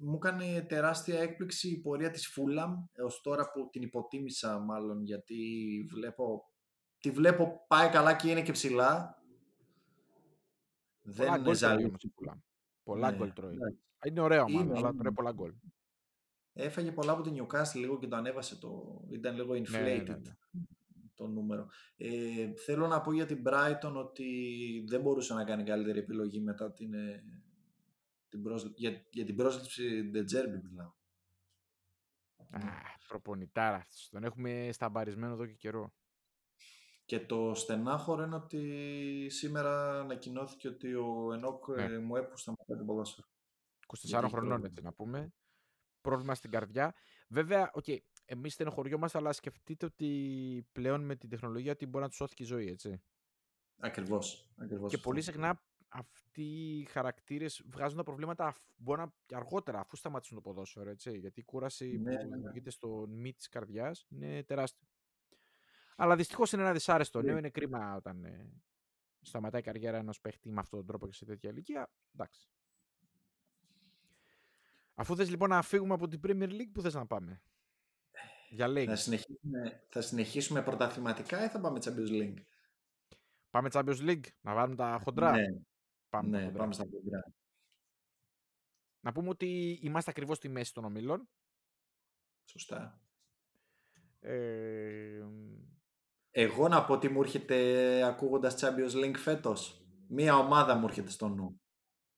μου έκανε τεράστια έκπληξη η πορεία της Φούλαμ, έως τώρα που την υποτίμησα μάλλον, γιατί βλέπω, τη βλέπω πάει καλά και είναι και ψηλά. Πολλά Δεν γκολ τρώει ζαλίζει. όμως η Fulham. Πολλά Ναι, γκολ τρώει. εντάξει. Είναι ωραία ομάδα, Είναι, αλλά είναι. τρώει πολλά γκολ. Έφαγε πολλά από την Newcastle λίγο και το ανέβασε το... Ήταν λίγο Ναι, inflated ναι, ναι. το νούμερο. Ε, θέλω να πω για την Brighton ότι δεν μπορούσε να κάνει καλύτερη επιλογή μετά την, ε, την πρόσλη- για, για την πρόσληψη The Derby μιλάω. Α, προπονητάρας αυτός. Τον έχουμε σταμπαρισμένο εδώ και καιρό. Και το στενάχωρο είναι ότι σήμερα ανακοινώθηκε ότι ο Ενόκ Ναι. ε, Μουέπου σταματάει το ποδόσφαιρο. 24 Γιατί έχει χρονών πρόβλημα. έτσι να πούμε. Πρόβλημα στην καρδιά. Βέβαια, οκ, εμείς στενοχωριόμαστε, αλλά σκεφτείτε ότι πλέον με την τεχνολογία ότι μπορεί να τους σώθηκε και η ζωή, έτσι. Ακριβώς. ακριβώς Και αυτό. πολύ συχνά αυτοί οι χαρακτήρες βγάζουν τα προβλήματα αφ- μπορεί να και αργότερα, αφού σταματήσουν το ποδόσφαιρο, έτσι. Γιατί η κούραση Ναι, που ναι, ναι. δημιουργείται στο μυ της καρδιάς είναι τεράστιο. Αλλά δυστυχώς είναι ένα δυσάρεστο. Ναι. Ναι, είναι κρίμα όταν ε, σταματάει η καριέρα ενός παίχτη με αυτόν τον τρόπο και σε τέτοια ηλικία. Εντάξει. Αφού θες λοιπόν να φύγουμε από την Premier League, πού θες να πάμε; Για Θα legs. συνεχίσουμε, θα συνεχίσουμε πρωταθληματικά ή θα πάμε Champions League; Πάμε Champions League, να βάλουμε τα χοντρά. Ναι, Πάμε, τα ναι, χοντρά. πάμε στα κοντρά. Να πούμε ότι είμαστε ακριβώς στη μέση των ομίλων. Σωστά. Ε, Εγώ να πω τι μου έρχεται ακούγοντας Champions League φέτος. Μία ομάδα μου έρχεται στο νου.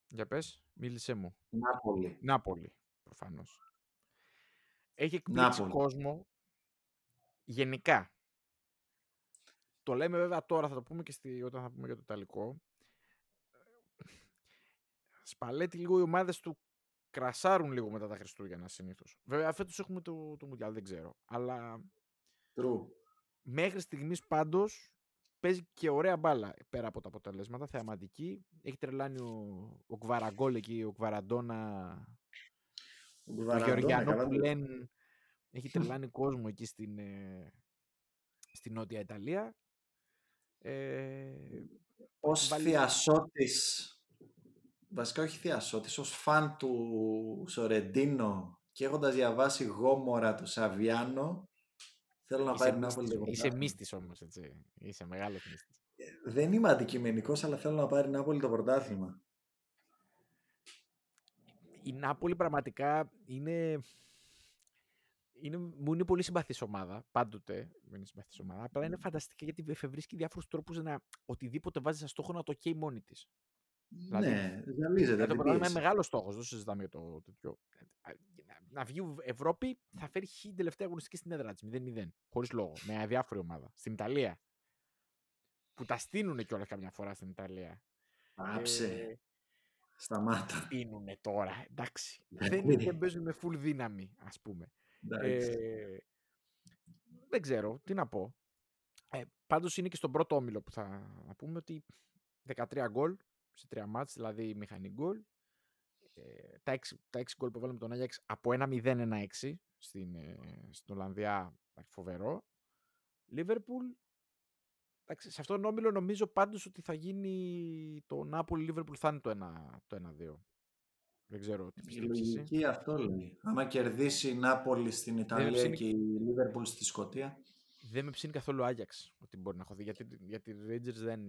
για πες, μίλησέ μου. Νάπολη. Νάπολη, προφανώς. Έχει εκπλήξει Νάπολη. κόσμο γενικά. Το λέμε βέβαια τώρα, θα το πούμε και στη, όταν θα πούμε για το Ιταλικό. Σπαλέτη λίγο οι ομάδες του κρασάρουν λίγο μετά τα Χριστούγεννα συνήθως. Βέβαια φέτος έχουμε το, το Μουντιάλ, δεν ξέρω. Αλλά True. Μέχρι στιγμής πάντως παίζει και ωραία μπάλα πέρα από τα αποτελέσματα, θεαματική. Έχει τρελάνει ο, ο Κβαραγκόλ εκεί, ο Κβαραντόνα Ο ο Γκουβαραντόνα, Γεωργιανό καλά που το- λένε έχει τρελάνει κόσμο εκεί στην, ε, στη Νότια Ιταλία. Ε, Ως βάλει- θειασότης, βασικά όχι θειασότης, ως φαν του Σορεντίνο και έχοντας διαβάσει γόμορα του Σαβιάνο, θέλω να είσαι, πάει την Νάπολη μύστης, το είσαι πρωτάθλημα. μύστης όμως, έτσι. Είσαι μεγάλος μύστης. Δεν είμαι αντικειμενικός, αλλά θέλω να πάρει η Νάπολη το πρωτάθλημα. η Νάπολη πραγματικά είναι, είναι, μου είναι πολύ συμπαθής ομάδα, πάντοτε μου είναι συμπαθής ομάδα, απλά είναι φανταστική γιατί εφευρίσκει διάφορους τρόπους να οτιδήποτε βάζει σαν στόχο να το καίει μόνη της. Δηλαδή, ναι, ζαλίζεται. Το πράγμα είναι μεγάλος στόχος, δεν συζητάμε για το τέτοιο. Να βγει Ευρώπη θα φέρει χ τελευταία αγωνιστική στην έδρα της 0-0. Χωρίς λόγο. Με αδιάφορη ομάδα. Στην Ιταλία. Που τα στείλουν κιόλας καμιά φορά στην Ιταλία. Άψε. Ε, Σταμάτα. Στείνουν τώρα. Εντάξει. δεν, δεν παίζουν με full δύναμη, ας πούμε. Ε, δεν ξέρω. Τι να πω. Ε, Πάντως είναι και στον πρώτο όμιλο που θα να πούμε ότι 13 γκολ σε τρία μάτς, δηλαδή μηχανή γκολ. Ε, τα, 6, τα 6 γκολ που βάλαμε τον Άγιαξ από 1-0-1-6 στην, ε, στην Ολλανδία, φοβερό. Λίβερπουλ, σε αυτόν τον όμιλο νομίζω πάντως ότι θα γίνει το Νάπολη Λίβερπουλ θα είναι το 1-2. Το δεν ξέρω τι πιστεύεις Η λογική αυτό λέει. Άμα κερδίσει η Νάπολη στην Ιταλία και η Λίβερπουλ στη Σκωτία. Δεν με ψήνει καθόλου Άγιαξ ότι μπορεί να έχω Γιατί, γιατί Rangers δεν,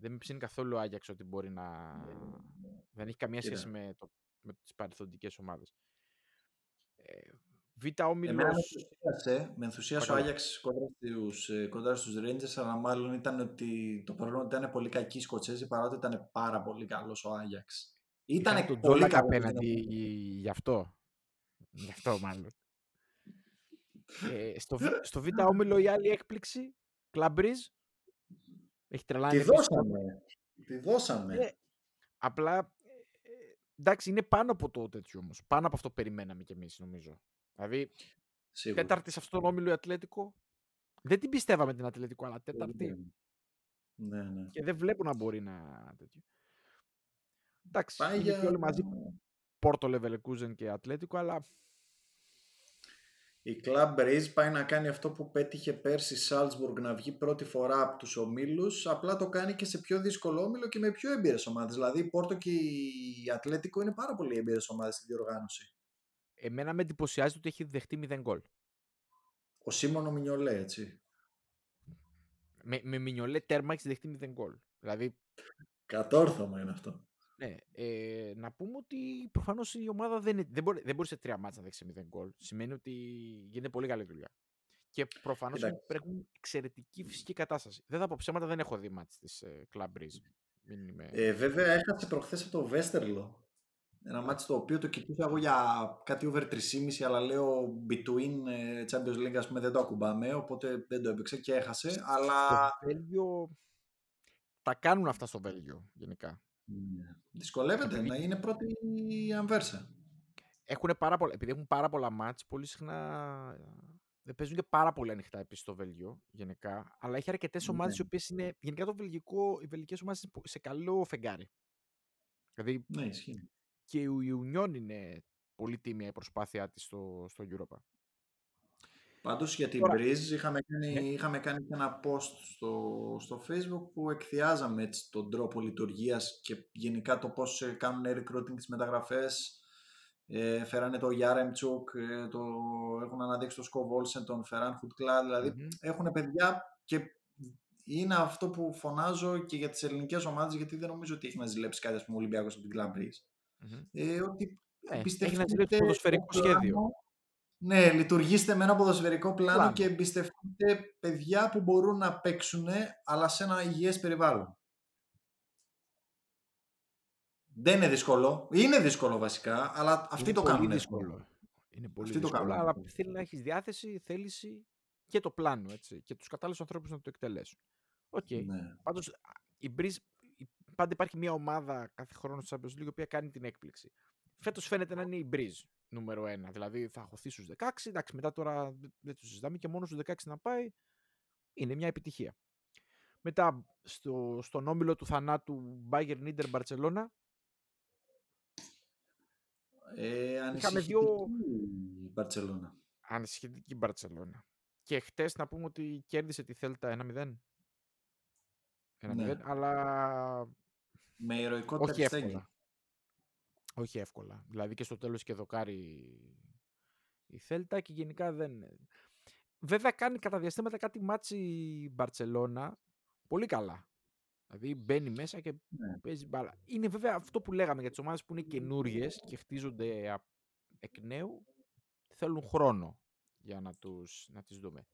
δεν με ψήνει καθόλου ο Άγιαξ ότι μπορεί να. δεν έχει καμία σχέση με, το, με τις παρελθοντικές ομάδες. Ε, Β' όμιλο. Με ενθουσίασε, με ενθουσίασε ο Άγιαξ κοντά στους, ε, κοντά στους Rangers, αλλά μάλλον ήταν ότι το πρόβλημα ήταν πολύ κακή οι Σκοτσέζοι παρότι ήταν πάρα πολύ καλός ο Άγιαξ. Ήταν τον πολύ καλός. απέναντι γι' αυτό. Γι' αυτό μάλλον. ε, στο, στο Β' όμιλο η άλλη έκπληξη, Κλαμπρίζ, έχει τρελάνει. Τη δώσαμε. Τη δώσαμε. Ε, απλά, ε, εντάξει, είναι πάνω από το τέτοιο όμως. Πάνω από αυτό που περιμέναμε κι εμείς, νομίζω. Δηλαδή, Σίγουρα. τέταρτη σε αυτόν τον όμιλο η Ατλέτικο. Δεν την πιστεύαμε την Ατλέτικο, αλλά τέταρτη. Ναι, ναι. Και δεν βλέπω να μπορεί να. Τέτοιο. Εντάξει, Πάει για... όλοι μαζί. Πόρτο Λεβελεκούζεν και Ατλέτικο, αλλά η Club Breeze πάει να κάνει αυτό που πέτυχε πέρσι η Salzburg να βγει πρώτη φορά από τους ομίλους, απλά το κάνει και σε πιο δύσκολο όμιλο και με πιο έμπειρες ομάδες. Δηλαδή η Πόρτο και η Ατλέτικο είναι πάρα πολύ έμπειρες ομάδες στη διοργάνωση. Εμένα με εντυπωσιάζει ότι έχει δεχτεί 0 γκολ. Ο Σίμωνο Μινιολέ, έτσι. Με, με Μινιολέ τέρμα έχεις δεχτεί 0 γκολ. Δηλαδή... Κατόρθωμα είναι αυτό. Ναι, ε, να πούμε ότι προφανώς η ομάδα δεν, δεν, μπορεί, δεν μπορεί σε τρία μάτσα να δείξει 0 γκολ. Σημαίνει ότι γίνεται πολύ καλή δουλειά. Και προφανώς έχουν εξαιρετική φυσική κατάσταση. Δεν θα πω ψέματα, δεν έχω δει μάτς της ε, Club Breeze. Ε, βέβαια, έχασε προχθές από το Βέστερλο. Ένα μάτι το οποίο το κοιτούσα εγώ για κάτι over 3,5 αλλά λέω between ε, Champions League ας πούμε δεν το ακουμπάμε οπότε δεν το έπαιξε και έχασε αλλά... Στο Βέλγιο τα κάνουν αυτά στο Βέλγιο γενικά. Ναι. Δυσκολεύεται να είναι πρώτη η Αμβέρσα. Έχουν πάρα πολλά, επειδή έχουν πάρα πολλά μάτς, πολύ συχνά δεν παίζουν και πάρα πολύ ανοιχτά επίσης στο Βέλγιο γενικά. Αλλά έχει αρκετές ναι. ομάδες οι οποίες είναι. Γενικά το βελγικό, οι βελγικές ομάδες είναι σε καλό φεγγάρι. Δηλαδή. Ναι, ισχύει. Και η Union είναι πολύ τίμια η προσπάθειά της στο, στο Europa. Πάντως για την Τώρα... είχαμε κάνει, ναι. είχαμε κάνει και ένα post στο, στο facebook που εκθιάζαμε έτσι τον τρόπο λειτουργίας και γενικά το πώς ε, κάνουν recruiting τις μεταγραφές. Ε, φέρανε το Yaremchuk, ε, το, έχουν αναδείξει το Σκοβ Olsen, τον Φεράν Χουτκλά, δηλαδή mm-hmm. έχουν παιδιά και είναι αυτό που φωνάζω και για τις ελληνικές ομάδες γιατί δεν νομίζω ότι έχει να ζηλέψει κάτι ας πούμε Ολυμπιακός από την Club mm-hmm. Ε, ότι ε, έχει να ζηλέψει ποδοσφαιρικό σχέδιο. Ναι, λειτουργήστε με ένα ποδοσφαιρικό πλάνο, πλάνο, και εμπιστευτείτε παιδιά που μπορούν να παίξουν, αλλά σε ένα υγιές περιβάλλον. Δεν είναι δύσκολο. Είναι δύσκολο βασικά, αλλά αυτοί το κάνουν. Δύσκολο. Είναι πολύ αυτοί δύσκολο, αλλά θέλει να έχεις διάθεση, θέληση και το πλάνο, έτσι, και τους κατάλληλους ανθρώπους να το εκτελέσουν. OK. Okay. Ναι. Πάντως, η Breeze, πάντα υπάρχει μια ομάδα κάθε χρόνο στο Champions League, η οποία κάνει την έκπληξη. Φέτος φαίνεται να είναι η Breeze νούμερο ένα. Δηλαδή θα χωθεί στους 16. Εντάξει, μετά τώρα δεν το συζητάμε και μόνος στους 16 να πάει είναι μια επιτυχία. Μετά στο, στον όμιλο του θανάτου Bayern Νίντερ Μπαρσελόνα. Ε, είχαμε δύο. Μπαρσελόνα. Ανησυχητική Μπαρσελόνα. Και χτες να πούμε ότι κέρδισε τη Θέλτα 1-0. 1-0, ναι. αλλά. Με ηρωικό εύκολα όχι εύκολα. Δηλαδή και στο τέλος και δοκάρι η Θέλτα και γενικά δεν... Βέβαια κάνει κατά διαστήματα κάτι ματς η Μπαρτσελώνα πολύ καλά. Δηλαδή μπαίνει μέσα και Ναι. παίζει μπάλα. Είναι βέβαια αυτό που λέγαμε για τις ομάδες που είναι καινούριες και χτίζονται α- εκ νέου. Θέλουν χρόνο για να, τους, να τις δούμε.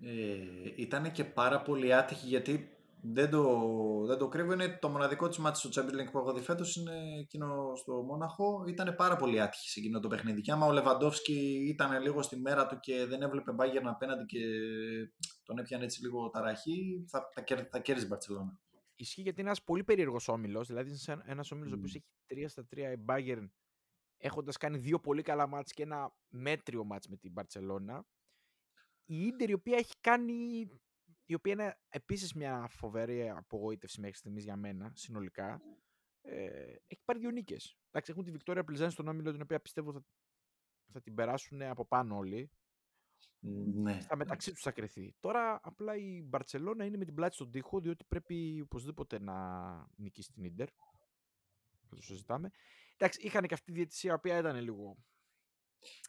Ε, ήταν και πάρα πολύ άτυχη γιατί δεν το, δεν το κρύβω. Είναι το μοναδικό της μάτι στο Champions League που έχω δει φέτος. Είναι εκείνο στο Μόναχο. Ήταν πάρα πολύ άτυχη σε εκείνο το παιχνίδι. Και άμα ο Λεβαντόφσκι ήταν λίγο στη μέρα του και δεν έβλεπε μπάγερ απέναντι και τον έπιανε έτσι λίγο ταραχή, θα, θα, κέρ- θα κέρδιζε η Μπαρσελόνα. Ισχύει γιατί είναι ένας πολύ περίεργος όμιλος. Δηλαδή, είναι ένας όμιλος ο οποίος Μμ. έχει 3 στα 3 η Bayern έχοντας κάνει δύο πολύ καλά μάτς και ένα μέτριο μάτς με την Barcelona. Η Ίντερ η οποία έχει κάνει. Η οποία είναι επίσης μια φοβερή απογοήτευση μέχρι στιγμής για μένα συνολικά. Ε, έχει πάρει δύο νίκες. Εντάξει, έχουν τη Βικτόρια Πλιζάνη στον όμιλο, την οποία πιστεύω θα, θα την περάσουν από πάνω όλοι. Ναι. Στα μεταξύ τους θα κρυθεί. Τώρα απλά η Μπαρσελόνα είναι με την πλάτη στον τοίχο, διότι πρέπει οπωσδήποτε να νικήσει την Ίντερ. Δεν το συζητάμε. Εντάξει, είχαν και αυτή τη διαιτησία, η οποία ήταν λίγο.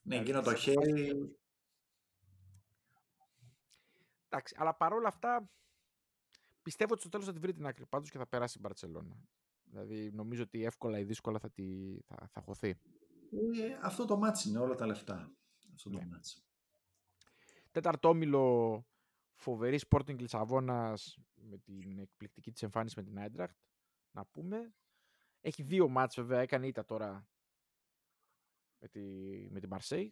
Ναι, δηλαδή, εκείνο το σε αποφάσεις χέρι. Τέλος. Εντάξει, αλλά παρόλα αυτά πιστεύω ότι στο τέλος θα τη βρει την άκρη πάντως και θα περάσει η Μπαρσελόνα. Δηλαδή νομίζω ότι εύκολα ή δύσκολα θα, τη, θα, θα χωθεί. Ε, αυτό το ματς είναι όλα τα λεφτά. Αυτό το Ναι. ματς. Τέταρτο όμιλο φοβερή Sporting Λισαβόνας με την εκπληκτική της εμφάνιση με την Άιντραχτ. Να πούμε. Έχει δύο μάτς βέβαια, έκανε ήττα τώρα με, τη, με την Marseille.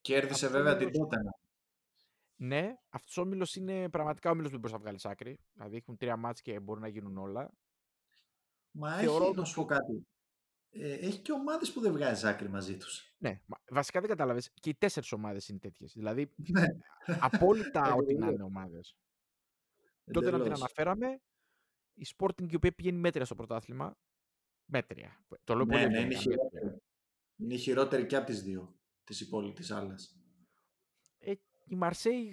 Κέρδισε Αυτό βέβαια είναι την το- Τότενα. Ναι, αυτός ο όμιλος είναι πραγματικά ο όμιλος που δεν μπορείς να βγάλεις άκρη. Δηλαδή έχουν τρία μάτς και μπορεί να γίνουν όλα. Μα Θεωρώ έχει, να ότι- σου πω κάτι. Ε, έχει και ομάδες που δεν βγάζεις άκρη μαζί τους. Ναι, μα- βασικά δεν κατάλαβες. Και οι τέσσερις ομάδες είναι τέτοιες. Δηλαδή Ναι, απόλυτα ό,τι να Ακριβώς. είναι ομάδες. Τότε να την εντελώς. αναφέραμε. Η Sporting η οποία πηγαίνει μέτρια στο πρωτάθλημα. Μέτρια. Το λέω Ναι, πολύ ναι, είναι ευγενικά, μέτρια. χειρότερη. Είναι η χειρότερη και από τις δύο. Τις υπόλοιπες άλλες. Ε, η Μαρσέη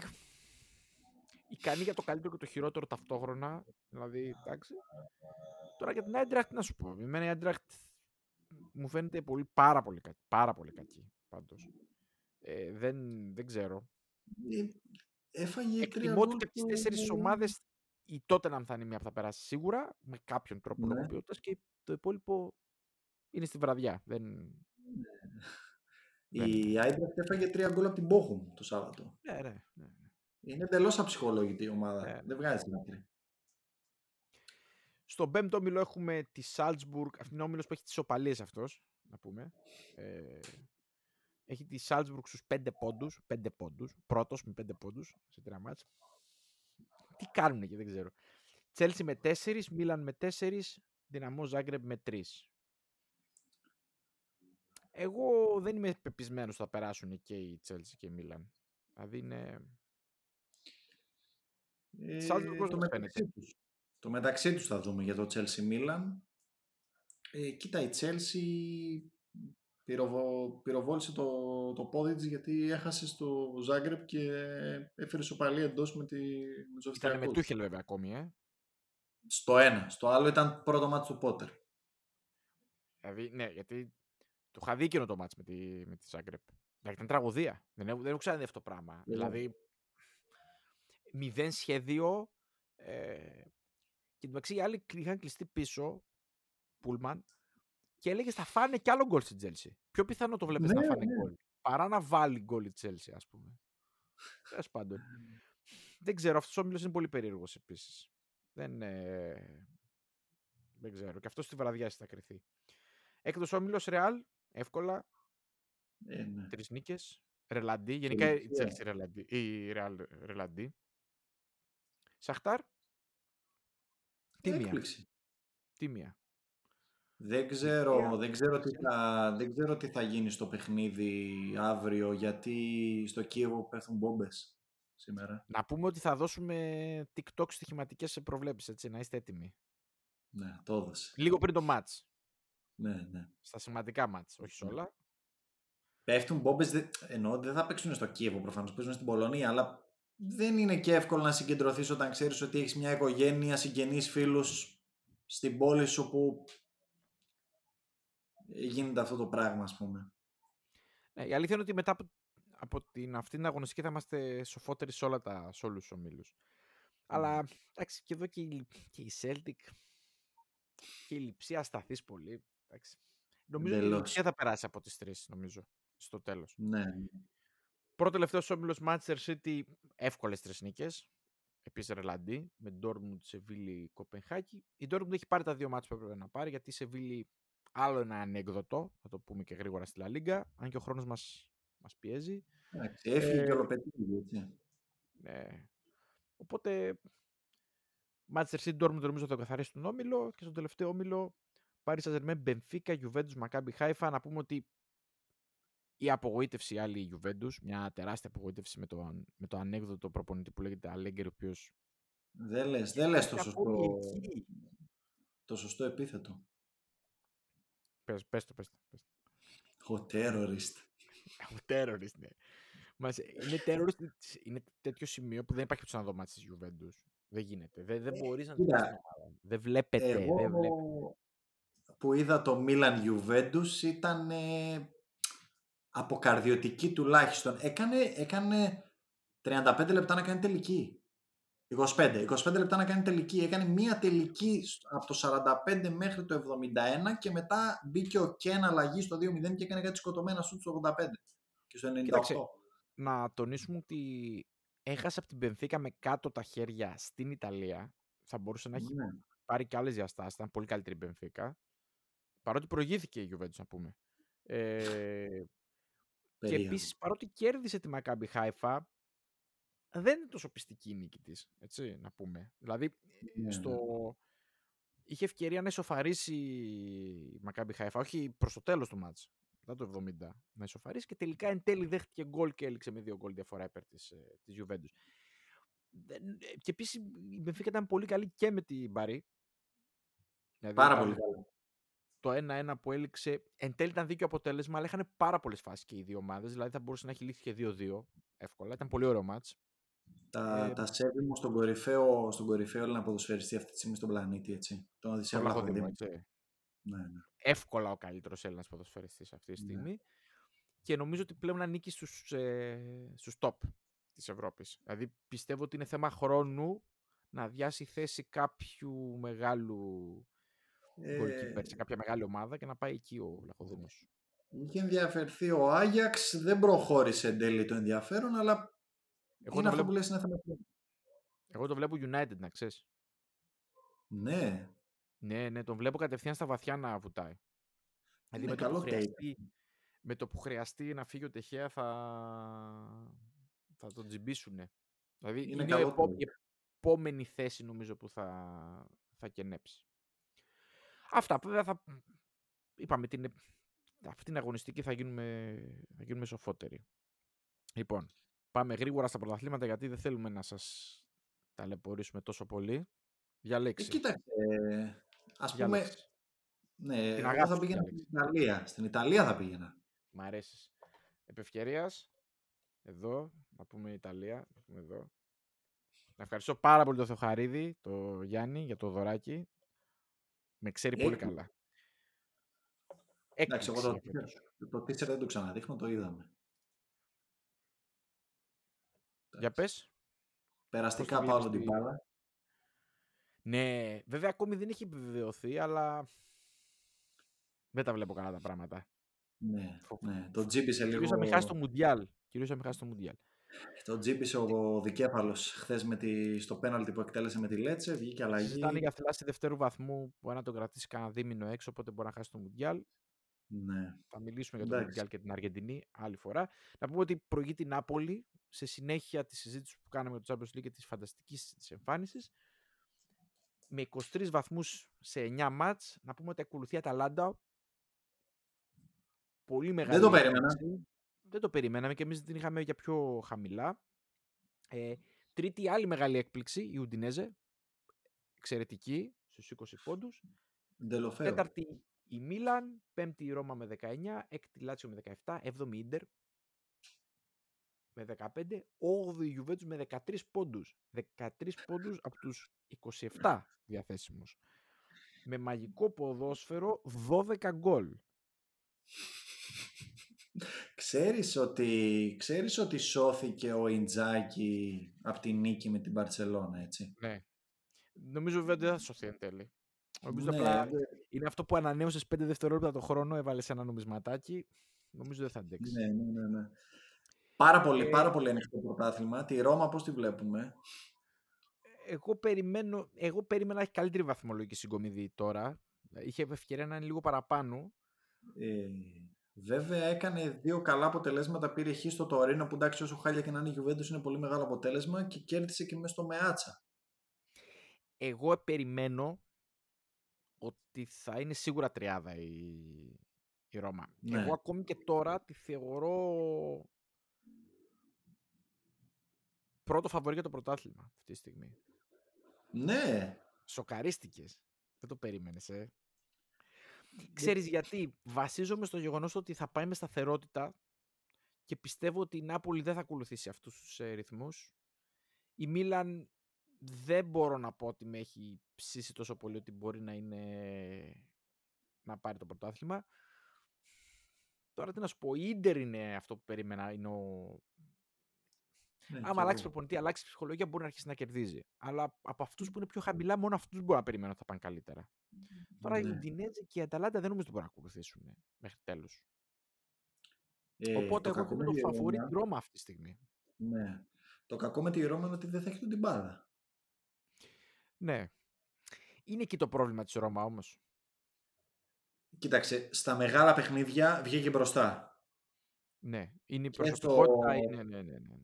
ικανή για το καλύτερο και το χειρότερο ταυτόχρονα. Δηλαδή, εντάξει. Τώρα για την Άιντραχτ, να σου πω. Εμένα η Άιντραχτ μου φαίνεται πολύ, πάρα πολύ κακή. Πάρα πολύ κακή, πάντως. Ε, δεν, δεν ξέρω. Ε, Έφαγε τρία Εκτιμώ ότι γκολ και από τις στο- τέσσερις ομάδες η Tottenham θα είναι μια που θα περάσει σίγουρα, με κάποιον τρόπο Ναι. λόγω ποιότητας, και το υπόλοιπο είναι στη βραδιά. Δεν... Η Άιντραχτ έφαγε τρία γκολ από την Bochum το Σάββατο. Ναι, ναι, ναι. ναι. Είναι εντελώς αψυχολόγητη η ομάδα. Ναι, ναι. Δεν βγάζει την άκρη. Στον πέμπτο όμιλο έχουμε τη Salzburg. Αυτή είναι ο όμιλος που έχει τις οπαλίες αυτός, να πούμε. Ε, έχει τη Salzburg στους 5 πόντους. 5 πόντους. Πρώτος με 5 πόντους σε τρία μάτς. Τι κάνουν εκεί, δεν ξέρω. Chelsea με 4, Μίλαν με 4, Δυναμό Ζάγκρεπ με 3. Εγώ δεν είμαι πεπισμένος ότι θα περάσουν και οι Chelsea και η Μίλαν. Δηλαδή είναι... Ε, Salzburg πώς το, μας μεταξύ τους. το μεταξύ τους θα δούμε για το Chelsea Milan. Ε, κοίτα, η Chelsea πυροβο, πυροβόλησε το, το πόδι της γιατί έχασε στο Ζάγκρεπ και έφερε σοπαλία εντός με, τη, με τους Ήταν με Αυστριακούς. Τούχελ βέβαια ακόμη, ε. Στο ένα. Στο άλλο ήταν πρώτο μάτι του Πότερ. Δηλαδή, ναι, γιατί το είχα δει εκείνο το μάτς με τη, με τη Zagreb. Δηλαδή, ήταν τραγωδία. Δεν έχω, δεν έχω ξαναδεί αυτό το πράγμα. Ναι. Δηλαδή, μηδέν σχέδιο. Ε, και εν τω μεταξύ οι άλλοι είχαν κλειστεί πίσω, Πούλμαν, και έλεγε θα φάνε κι άλλο γκολ στην Τσέλσι. Πιο πιθανό το βλέπεις να Ναι, φάνε ναι. γκολ. Παρά να βάλει γκολ η Τσέλσι, ας πούμε. Τέλος πάντων. Δεν ξέρω, αυτός ο όμιλος είναι πολύ περίεργος επίσης. Δεν, ε, δεν ξέρω. Και αυτός στη βραδιά θα κριθεί. Έκτος όμιλος Ρεάλ, εύκολα, Ε, ναι. τρεις νίκες. Ρελαντί. Γενικά η Επιτυχία. Chelsea ρελαντί. Η Real ρελαντί. Σαχτάρ. Τίμια. Έκπληξη. Τίμια. Δεν ξέρω, Μια- δεν, ξέρω τι θα, δεν ξέρω τι θα γίνει στο παιχνίδι αύριο γιατί στο Κίεβο πέφτουν μπόμπες σήμερα. Να πούμε ότι θα δώσουμε TikTok στοιχηματικές προβλέψεις, έτσι, να είστε έτοιμοι. Ναι, το έδωσε. Λίγο πριν το match. Ναι, ναι. Στα σημαντικά match, όχι σε Ναι. όλα. Πέφτουν μπόμπες, ενώ δεν θα παίξουν στο Κίεβο προφανώς, παίζουν στην Πολωνία, αλλά δεν είναι και εύκολο να συγκεντρωθείς όταν ξέρεις ότι έχεις μια οικογένεια, συγγενείς, φίλους στην πόλη σου που γίνεται αυτό το πράγμα, ας πούμε. Ναι, η αλήθεια είναι ότι μετά από, από την, αυτή την αγωνιστική θα είμαστε σοφότεροι σε, όλα τα, σε όλους τους ομίλους. Αλλά εντάξει, και εδώ και η, και η Celtic και η Λιψία σταθείς πολύ. Εντάξει. Νομίζω ότι η Λιψία θα περάσει από τις τρεις, νομίζω, στο τέλος. Ναι. Πρώτο τελευταίο όμιλος Manchester City, εύκολες τρεις νίκες. Επίσης ρελαντή, με Dortmund, Σεβίλη, Κοπενχάκη. Η Dortmund έχει πάρει τα δύο μάτια που έπρεπε να πάρει, γιατί η Σεβίλη άλλο ένα ανέκδοτο, θα το πούμε και γρήγορα στη La Liga, αν και ο χρόνος μας, μας πιέζει. Έφυγε ε, και ολοπετύχει, έτσι. Ναι. Οπότε, Manchester City, Dortmund νομίζω θα καθαρίσει τον όμιλο και στον τελευταίο όμιλο Paris Saint-Germain, Benfica, Juventus, Maccabi Haifa. Να πούμε ότι η απογοήτευση άλλη η Juventus, μια τεράστια απογοήτευση με το, με το ανέκδοτο προπονητή που λέγεται Allegri, ο οποίος. Δεν λες δεν λες το σωστό, το σωστό επίθετο. Πες, πες το, πες το. Πες το. Ο terrorist. Ο terrorist, ναι. Μας, είναι terrorist, είναι τέτοιο σημείο που δεν υπάρχει πουθενά δω μάτς της Juventus. Δεν γίνεται. Δεν, δεν ε, μπορείς να το Δεν βλέπετε. Εγώ δεν βλέπετε. Που είδα το Milan Juventus ήταν ε, αποκαρδιωτική τουλάχιστον. Έκανε, έκανε 35 λεπτά να κάνει τελική. 25, 25 λεπτά να κάνει τελική. Έκανε μία τελική από το 45 μέχρι το 71 και μετά μπήκε ο Κέν αλλαγή στο 2-0 και έκανε κάτι σκοτωμένα στο 85 και στο 98. Κοίταξε, να τονίσουμε ότι έχασε από την Πενθήκα με κάτω τα χέρια στην Ιταλία. Θα μπορούσε να έχει ναι. πάρει και άλλες διαστάσεις. Ήταν πολύ καλύτερη η Μπενφίκα. Παρότι προηγήθηκε η Juventus, να πούμε. Ε, και επίσης, παρότι κέρδισε τη Μακάμπι Χάιφα, δεν είναι τόσο πιστική η νίκη της. Έτσι, να πούμε. Δηλαδή, ναι, στο... Ναι. είχε ευκαιρία να ισοφαρίσει η Μακάμπι Χάιφα, όχι προς το τέλος του μάτς, μετά το 70, να ισοφαρίσει και τελικά εν τέλει δέχτηκε γκολ και έληξε με δύο γκολ διαφορά υπέρ της της ε, Juventus. Ε, και επίσης η Μπενφίκα ήταν πολύ καλή και με την Μπαρή. Δηλαδή, Πάρα πολύ καλή. Το 1-1 που έληξε εν τέλει ήταν δίκαιο αποτέλεσμα, αλλά είχαν πάρα πολλές φάσεις και οι δύο ομάδες. Δηλαδή θα μπορούσε να έχει λήξει και 2-2 εύκολα. Ήταν πολύ ωραίο μάτς. Τα, ε, τα σέβη μου στον κορυφαίο, στον κορυφαίο Έλληνα ποδοσφαιριστή αυτή τη στιγμή στον πλανήτη, έτσι. Τον Οδυσσέα Βλαχοδήμο. Ναι, ναι. Εύκολα ο καλύτερος Έλληνας ποδοσφαιριστής αυτή τη ναι. στιγμή. Ναι. Και νομίζω ότι πλέον ανήκει στους ε, στους top της Ευρώπης. Δηλαδή πιστεύω ότι είναι θέμα χρόνου να αδειάσει θέση κάποιου μεγάλου ε... σε κάποια μεγάλη ομάδα και να πάει εκεί ο Λαχοδήμος. Είχε ενδιαφερθεί ο Άγιαξ, δεν προχώρησε εν τέλει το ενδιαφέρον, αλλά εγώ είναι αυτό βλέπω... που λες είναι θέμα Εγώ το βλέπω United, να ξέρεις. Ναι. Ναι, ναι, τον βλέπω κατευθείαν στα βαθιά να βουτάει. Δηλαδή με, το που χρειαστεί, με το που χρειαστεί να φύγει ο Τεχέα θα, θα τον τζιμπήσουν. Δηλαδή είναι, είναι η επόμενη θέση νομίζω που θα, θα κενέψει. Αυτά βέβαια θα... Είπαμε την... Αυτή την αγωνιστική θα γίνουμε, θα γίνουμε σοφότεροι. Λοιπόν, πάμε γρήγορα στα πρωταθλήματα γιατί δεν θέλουμε να σας ταλαιπωρήσουμε τόσο πολύ. Διαλέξει. Ε, κοίταξε, ας πούμε, ναι, εγώ θα πήγαινα στην Ιταλία. Στην Ιταλία θα πήγαινα. Μ' αρέσεις. Επευκαιρία, εδώ, να πούμε Ιταλία, να πούμε εδώ. Να ευχαριστώ πάρα πολύ τον Θεοχαρίδη, το Γιάννη, για το δωράκι. Με ξέρει πολύ καλά. Εντάξει, εγώ το, το, το δεν το ξαναδείχνω, το είδαμε. Για πες. Περαστικά πάω την μπάλα. Ναι, βέβαια ακόμη δεν έχει επιβεβαιωθεί, αλλά δεν τα βλέπω καλά τα πράγματα. Ναι, ναι. το τζίπησε λίγο... Κυρίως θα μην χάσει το Μουντιάλ. Κυρίως θα μην χάσει το Μουντιάλ. Το τζίπησε ο δικέφαλος χθες τη... στο πέναλτι που εκτέλεσε με τη Λέτσε. Βγήκε αλλαγή. Συζητάνε για θελάση δευτέρου βαθμού που να τον κρατήσει κανένα δίμηνο έξω, οπότε μπορεί να χάσει το Μουντιάλ. Ναι. Θα μιλήσουμε για το Μουντιάλ και την Αργεντινή άλλη φορά. Να πούμε ότι προηγεί την Νάπολη σε συνέχεια τη συζήτηση που κάναμε με το Champions League και της φανταστικής εμφάνισης με 23 βαθμούς σε 9 μάτς. Να πούμε ότι ακολουθεί Αταλάντα. Πολύ μεγάλη. Δεν το περίμενα. Δεν το περιμέναμε και εμείς την είχαμε για πιο χαμηλά. Ε, τρίτη άλλη μεγάλη έκπληξη, η Ουντινέζε. Εξαιρετική, στους 20 πόντους. Τέταρτη η Μίλαν, πέμπτη η Ρώμα με 19, έκτη Λάτσιο με 17, έβδομη Ίντερ με 15, 8η Γιουβέντους με 13 πόντους. 13 πόντους από τους 27 διαθέσιμους. Με μαγικό ποδόσφαιρο 12 γκολ. Ξέρεις ότι, ξέρεις ότι σώθηκε ο Ιντζάκη από τη νίκη με την Παρσελώνα, έτσι; Ναι. Νομίζω βέβαια δεν θα σωθεί εν τέλει. Νομίζω Ναι, απλά δε- είναι αυτό που ανανέωσες 5 δευτερόλεπτα το χρόνο, έβαλες ένα νομισματάκι. Νομίζω δεν θα αντέξεις. ναι, ναι, ναι, ναι. Πάρα πολύ, Ε, πάρα πολύ ανοιχτό πρωτάθλημα. Τη Ρώμα πώς τη βλέπουμε; Εγώ περιμένω, εγώ περίμενα να έχει καλύτερη βαθμολογική συγκομιδή τώρα. Είχε ευκαιρία να είναι λίγο παραπάνω. Ε, βέβαια έκανε δύο καλά αποτελέσματα. Πήρε χ στο Τωρίνο που εντάξει όσο χάλια και να είναι η Juventus είναι πολύ μεγάλο αποτέλεσμα και κέρδισε και μέσα στο Μεάτσα. Εγώ περιμένω ότι θα είναι σίγουρα τριάδα η, η Ρώμα. Ναι. Εγώ ακόμη και τώρα τη θεωρώ πρώτο φαβορή για το πρωτάθλημα αυτή τη στιγμή. Ναι, Σοκαρίστηκες. Δεν το περίμενες, ε. Ξέρεις γιατί. Βασίζομαι στο γεγονός ότι θα πάει με σταθερότητα και πιστεύω ότι η Νάπολη δεν θα ακολουθήσει αυτούς τους ε, ρυθμούς. Η Μίλαν δεν μπορώ να πω ότι με έχει ψήσει τόσο πολύ ότι μπορεί να είναι να πάρει το πρωτάθλημα. Τώρα τι να σου πω, η Ίντερ είναι αυτό που περίμενα. Είναι ο... ναι, Άμα κι αλλάξει εγώ. προπονητή, αλλάξει ψυχολογία, μπορεί να αρχίσει να κερδίζει. Αλλά από αυτούς που είναι πιο χαμηλά, μόνο αυτούς μπορώ να περιμένω ότι θα πάνε καλύτερα. Τώρα η Ναι. Ουντινέζε και η Αταλάντα δεν νομίζω ότι μπορούν να ακολουθήσουν ε, μέχρι τέλου. Ε, Οπότε το εγώ κακό με είμαι τη το φαβορή Ρώμα- την Ρώμα αυτή τη στιγμή. Ναι. Το κακό με τη Ρώμα είναι ότι δεν θα έχει τον Τιμπάδα. Ναι. Είναι εκεί το πρόβλημα της Ρώμα όμως. Κοίταξε, στα μεγάλα παιχνίδια βγήκε μπροστά. Ναι. Είναι η Και στο- προσωπικότητα. Είναι, ναι, ναι, ναι, ναι.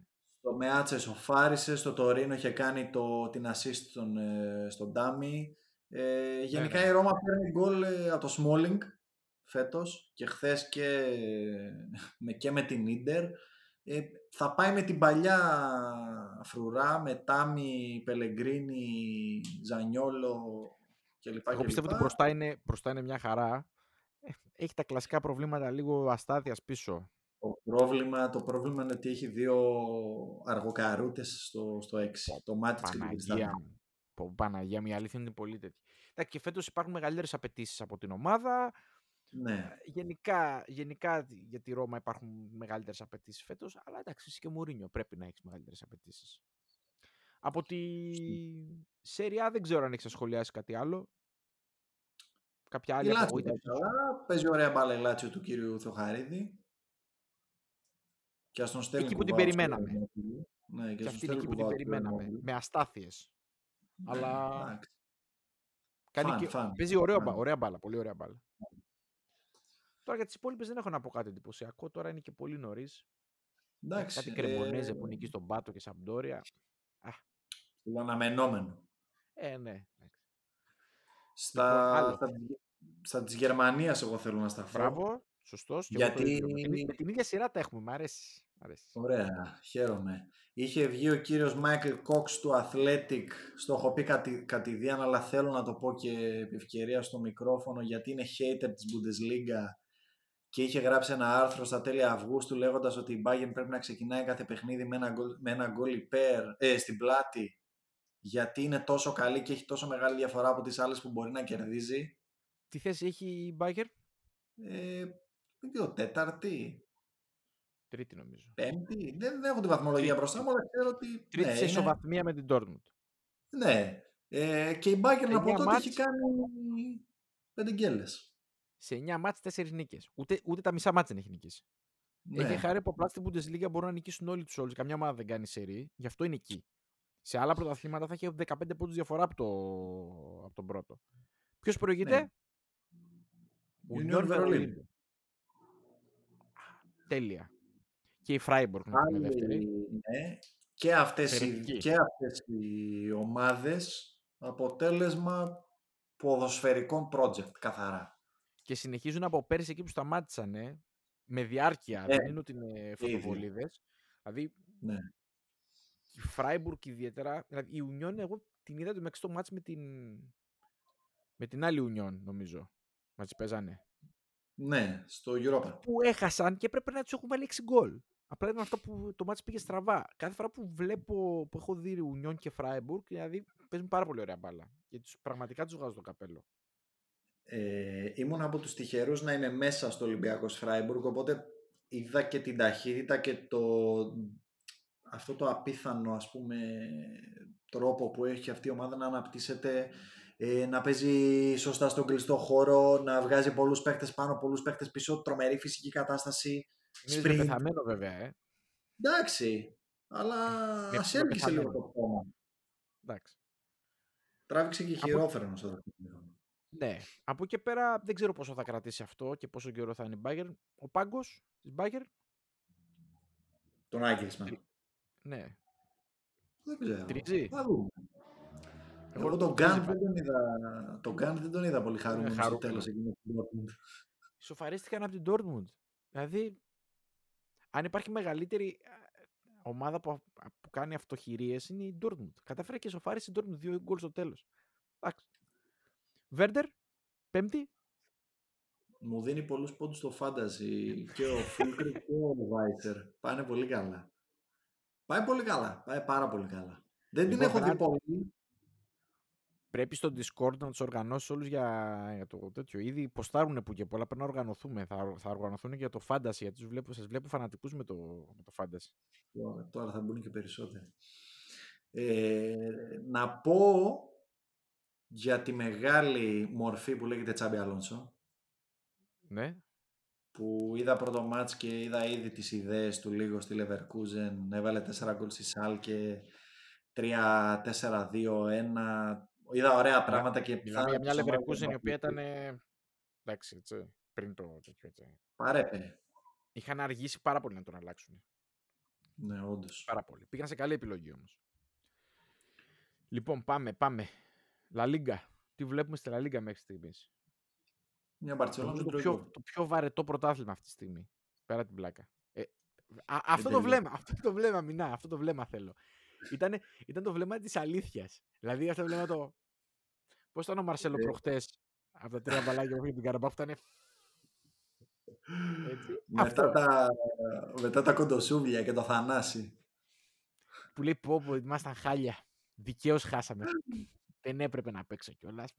Στο Μεάτσε σοφάρισε, στο Τωρίνο είχε κάνει το, την assist στον, ε, στον Ντάμι. Ε, γενικά ναι. η Ρώμα παίρνει γκολ ε, από το Σμόλινγκ φέτος και χθες και, με, και με την Ίντερ. Ε, θα πάει με την παλιά φρουρά, με Τάμι, Πελεγκρίνη, Ζανιόλο κλπ. Εγώ πιστεύω ότι κλπ. μπροστά είναι, μπροστά είναι μια χαρά. Ε, Έχει τα κλασικά προβλήματα λίγο αστάθειας πίσω. Το πρόβλημα, το πρόβλημα είναι ότι έχει δύο αργοκαρούτες στο, στο 6. Το Μάτιτς και την Παναγία Κριστάνα. μου. Πω, Παναγία μου, η αλήθεια είναι πολύ τέτοια. Εντάξει, και φέτος υπάρχουν μεγαλύτερες απαιτήσεις από την ομάδα. Ναι. Γενικά, γενικά για τη Ρώμα υπάρχουν μεγαλύτερες απαιτήσεις φέτος. Αλλά εντάξει, είσαι και Μουρίνιο. Πρέπει να έχεις μεγαλύτερες απαιτήσεις. Από τη Σέρια δεν ξέρω αν έχεις σχολιάσεις κάτι άλλο. Κάποια Η άλλη Λάτσιο απογοήτευση. πάει καλά. Παίζει ωραία μπάλα η Λάτσιο του κύριου Θεοχαρίδη. Και ας τον στέλνει Εκεί που την κουβάους περιμέναμε. στο- Ναι, και Και στον αυτή είναι εκεί στέλνει που την κουβάους στο περιμέναμε. Ινόβιλ. Με αστάθειες. Ναι, αλλά- εντάξει. Κάνει Φαν, και... φαν, Παίζει ωραίο, φαν. μπα- ωραία μπάλα. Πολύ ωραία μπάλα. Τώρα για τις υπόλοιπες δεν έχω να πω κάτι εντυπωσιακό. Τώρα είναι και πολύ νωρίς. Εντάξει. Κάτι κρεμονέζε ε, που είναι εκεί στον Πάτο και Σαμπντόρια. Το αναμενόμενο. Ε, ναι. εντάξει. Στα, άλλο. στα, στα της Γερμανίας εγώ θέλω να σταθώ. Μπράβο. Σωστός. Γιατί- Με την, με την ίδια σειρά τα έχουμε. Μ' αρέσει. Μ' αρέσει. Ωραία, χαίρομαι. Είχε βγει ο κύριος Μάικλ Κόξ του Athletic, στο έχω πει κατη, κατηδίαν, αλλά θέλω να το πω και επί ευκαιρία στο μικρόφωνο, γιατί είναι hater της Bundesliga και είχε γράψει ένα άρθρο στα τέλη Αυγούστου λέγοντας ότι η Bayern πρέπει να ξεκινάει κάθε παιχνίδι με ένα γκολ, με ένα γκολ υπέρ, ε, στην πλάτη, γιατί είναι τόσο καλή και έχει τόσο μεγάλη διαφορά από τις άλλες που μπορεί να κερδίζει. Τι θέση έχει η Μπάγκερ. Ε, δεν ξέρω, τέταρτη, Τρίτη νομίζω. πέμπτη, δεν, δεν έχω τη βαθμολογία Τρίτη. μπροστά μου, αλλά ξέρω ότι... Τρίτη ναι, σε είναι- ισοβαθμία με την Dortmund. Ναι. Ε, και η Μπάγκερ να πω Εννιά τότε μάτς. έχει κάνει πέντε γκέλες. Σε 9 μάτς 4 νίκες. Ούτε, ούτε τα μισά μάτς δεν έχει νικήσει. Ναι. Έχει χάρη που απλά στην Bundesliga μπορούν να νικήσουν όλοι τους όλους. Καμιά ομάδα δεν κάνει σερή, γι' αυτό είναι εκεί. Σε άλλα πρωταθλήματα θα έχει 15 πόντους διαφορά από, το... από τον πρώτο. Ποιος προηγείται, Ναι. Union Union Βερολίνου. Berlin. Τέλεια. Και η Freiburg να πούμε Άλλη, δεύτερη. ναι. Και αυτές, οι, Θεραπευτική. και αυτές οι ομάδες αποτέλεσμα ποδοσφαιρικών project καθαρά. Και συνεχίζουν από πέρυσι εκεί που σταμάτησαν ε, με διάρκεια. Ναι. Δεν είναι ότι είναι φωτοβολίδε. Δηλαδή Ναι. η Freiburg ιδιαίτερα. Δηλαδή η Union, εγώ την είδα το μεταξύ το μάτς με την, με την άλλη Union, νομίζω. Μαζί παίζανε. ναι, στο Europa. που έχασαν και έπρεπε να τους έχουν βάλει 6 γκολ. Απλά ήταν αυτά που το μάτς πήγε στραβά. Κάθε φορά που βλέπω, που έχω δει Union και Freiburg, δηλαδή παίζουν πάρα πολύ ωραία μπάλα. Και τους, πραγματικά τους βγάζω το καπέλο. Ε, ήμουν από τους τυχερούς να είμαι μέσα στο Ολυμπιακός Φράιμπουργκ, οπότε είδα και την ταχύτητα και το, αυτό το απίθανο ας πούμε τρόπο που έχει αυτή η ομάδα να αναπτύσσεται ε, να παίζει σωστά στον κλειστό χώρο, να βγάζει πολλούς παίχτες πάνω, πολλούς παίχτες πίσω, τρομερή φυσική κατάσταση. Είναι πεθαμένο βέβαια, ε. Εντάξει, αλλά ας έλκυσε λίγο το κόμμα. Εντάξει. Τράβηξε και χειρόφρενος στο δεύτερο Ναι. Από εκεί πέρα δεν ξέρω πόσο θα κρατήσει αυτό και πόσο καιρό θα είναι η Μπάγκερ. Ο πάγκος της Μπάγκερ; Τον Άγγελσμαν. Ναι. Δεν ξέρω. Τρίζει. Θα δούμε. Εγώ, Εγώ τον Γκάν δεν τον είδα, τον Γκάν δεν τον είδα πολύ χαρούμενο στο τέλος εκείνο του Dortmund. Σοφαρίστηκαν από την Dortmund. Δηλαδή, αν υπάρχει μεγαλύτερη ομάδα που, που κάνει αυτοχειρίες είναι η Dortmund. Κατάφερε και σοφάρισε η Dortmund δύο γκολ στο τέλος. Εντάξει. Βέρντερ, πέμπτη. Μου δίνει πολλούς πόντους στο fantasy και ο Φούλκρ και ο Βάιτσερ. Πάνε πολύ καλά. Πάει πολύ καλά. Πάει πάρα πολύ καλά. Δεν την λοιπόν, έχω δει πολύ. Πρέπει στο Discord να τους οργανώσεις όλους για, για το τέτοιο. Ήδη ποστάρουν που και πολλά. Πρέπει να οργανωθούμε. Θα, θα οργανωθούν για το Fantasy. Γιατί σας βλέπω, σας βλέπω φανατικούς με το, με το Fantasy. Τώρα, τώρα θα μπουν και περισσότεροι. Ε, να πω για τη μεγάλη μορφή που λέγεται Τσάμπι Αλόνσο. Ναι. Που είδα πρώτο μάτς και είδα ήδη τις ιδέες του λίγο στη Leverkusen. Έβαλε 4 γκολ στη Σάλκε. 3-4-2-1 είδα ωραία πράγματα και Μιλάμε για μια Leverkusen η οποία ήταν. Εντάξει, έτσι, πριν το τέτοιο έτσι. Παρέπε. Είχαν αργήσει πάρα πολύ να τον αλλάξουν. Ναι, όντως. Πάρα πολύ. Πήγαν σε καλή επιλογή όμως. Λοιπόν, πάμε, πάμε. Λα Λίγκα. Τι βλέπουμε στη Λα Λίγκα μέχρι στιγμής; Μια Μπαρτσελόνα το, πιο, το πιο βαρετό πρωτάθλημα αυτή τη στιγμή. Πέρα την πλάκα. Ε, α, αυτό το βλέμμα, αυτό το βλέμμα, μηνά, αυτό το βλέμμα θέλω. Ήταν, ήταν το βλέμμα της αλήθειας. Δηλαδή αυτό το βλέμμα το. Πώς ήταν ο Μαρσέλο ε. προχτές από τα τρία μπαλάκια που την Καραμπάχ ήταν. Μετά, τα, μετά τα κοντοσούβλια και το θανάσι. Που λέει πω πω ήμασταν χάλια. Δικαίως χάσαμε. Δεν έπρεπε να παίξω κιόλας.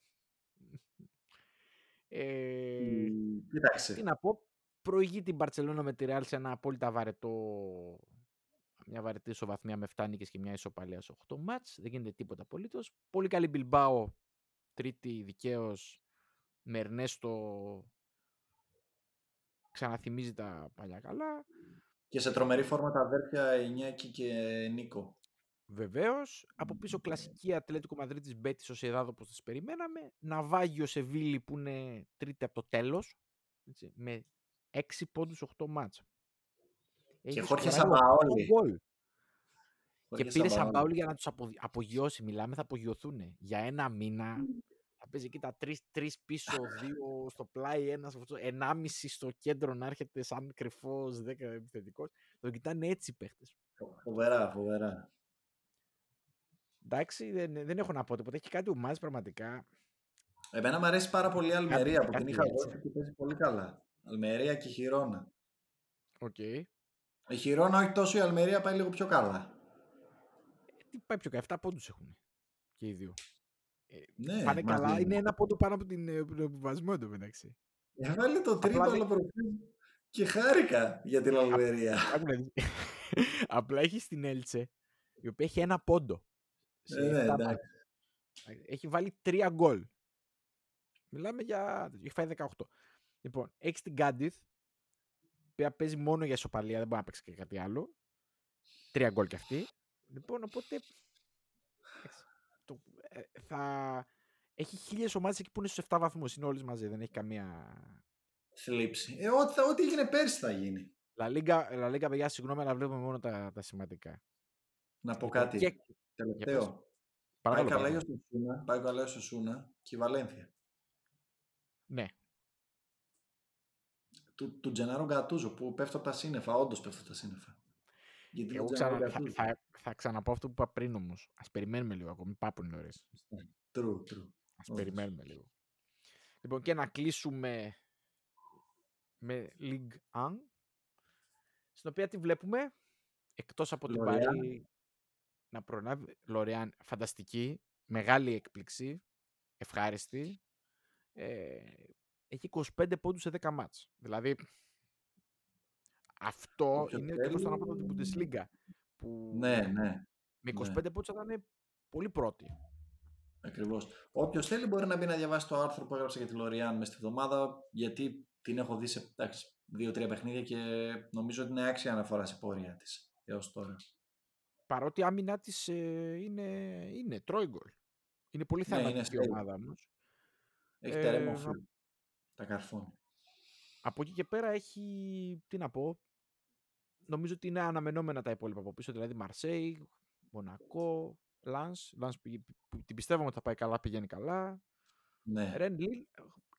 Ε, Κοίταξε. Τι να πω, προηγεί την Μπαρτσελόνα με τη Ρεάλ σε ένα απόλυτα βαρετό μια βαρετή ισοβαθμία με 7 νίκες και μια ισοπαλία σε 8 μάτς. Δεν γίνεται τίποτα απολύτως. Πολύ καλή Μπιλμπάο, τρίτη δικαίως με Ερνέστο ξαναθυμίζει τα παλιά καλά. Και σε τρομερή φόρμα τα αδέρφια Ινιάκη και Νίκο. Βεβαίως. Από πίσω κλασική Ατλέτικο Μαδρίτης Μπέτη ω εδάδο όπως τις περιμέναμε. Ναβάγιο Σεβίλη που είναι τρίτη από το τέλος. Με 6 πόντους 8 μάτσα. Και Χόρχε Σαμπαόλη. Και πήρε Σαμπαόλη για να τους απο, απογειώσει. Μιλάμε, θα απογειωθούν. Για ένα μήνα θα παίζει εκεί τα τρεις πίσω, δύο στο πλάι, ένας ενάμιση στο κέντρο να έρχεται σαν κρυφός δέκα επιθετικός. Το κοιτάνε έτσι οι παίχτες. Φοβερά, φοβερά. Εντάξει, δεν, δεν έχω να πω τίποτα. Έχει κάτι ομάδες πραγματικά. Εμένα μου αρέσει πάρα πολύ η Αλμερία που την είχα δώσει και παίζει πολύ καλά. Αλμερία και Χιρόνα. OK. Okay. Η Χιρόνα όχι τόσο η Αλμερία πάει λίγο πιο καλά. Ε, τι πάει πιο καλά, 7 πόντους έχουν και οι δύο. Ε, ναι, πάνε καλά, είναι ένα πόντο πάνω από την, ε, τον επιβασμό εντωμεταξύ. Έβαλε το τρίπαλο προχθές και χάρηκα για την Αλμερία. Απλά έχεις την Έλτσε, η οποία έχει ένα πόντο. Ε, ναι, έχει βάλει τρία γκολ. Μιλάμε για... Έχει φάει 18. Λοιπόν, έχεις την Γκάντιθ, οποία παίζει μόνο για ισοπαλία, δεν μπορεί να παίξει και κάτι άλλο. Τρία γκολ κι αυτή. Λοιπόν, οπότε το, ε, θα έχει χίλιες ομάδες εκεί που είναι στους 7 βαθμούς. Είναι όλες μαζί, δεν έχει καμία. Θλίψη. Ε, ό,τι, ό,τι έγινε πέρσι θα γίνει. Λα Λίγκα, παιδιά, συγγνώμη, αλλά βλέπουμε μόνο τα, τα σημαντικά. Να πω λοιπόν, κάτι. Και... Τελευταίο. Πάει καλά στο Σούνα, πάει καλά στο Σούνα και η Βαλένθια. Ναι, του, του Τζενάρο Γκατούζο που πέφτω από τα σύννεφα. Όντως πέφτω από τα σύννεφα. Γιατί Εγώ ξανα, θα, θα, θα, ξαναπώ αυτό που είπα πριν όμως. Α περιμένουμε λίγο ακόμη. Πάπουν νωρίς. True, true. Α περιμένουμε λίγο. Λοιπόν, και να κλείσουμε με League 1, στην οποία τη βλέπουμε εκτός από την Παρή να προνάβει Λοριάν φανταστική, μεγάλη έκπληξη, ευχάριστη. Ε, έχει 25 πόντους σε 10 μάτς. Δηλαδή, Αυτό Όποιος είναι θέλει- τελείως το ανάποδο του Bundesliga. Που Ναι, ναι, με 25 ναι. πόντους θα ήταν πολύ πρώτη. ακριβώς. Όποιος θέλει μπορεί να μπει να διαβάσει το άρθρο που έγραψα για τη Λοριάν μες στη βδομάδα, γιατί την έχω δει σε εντάξει, δύο-τρία παιχνίδια και νομίζω ότι είναι άξια αναφορά σε πορεία της έως τώρα. Παρότι η άμυνά της είναι, είναι τρώει γκολ. Είναι πολύ Ναι, είναι θεαματική safe. ομάδα όμως. Έχει Ε, Τερέμ Μο- να- φουλ. Τα καρφώνει. Από εκεί και πέρα έχει, τι να πω, νομίζω ότι είναι αναμενόμενα τα υπόλοιπα από πίσω, δηλαδή Μαρσέη, Μονακό, Λανς, Λανς πήγε- που την πιστεύαμε ότι θα πάει καλά, πηγαίνει καλά. Ναι. Ρεν Λίλ,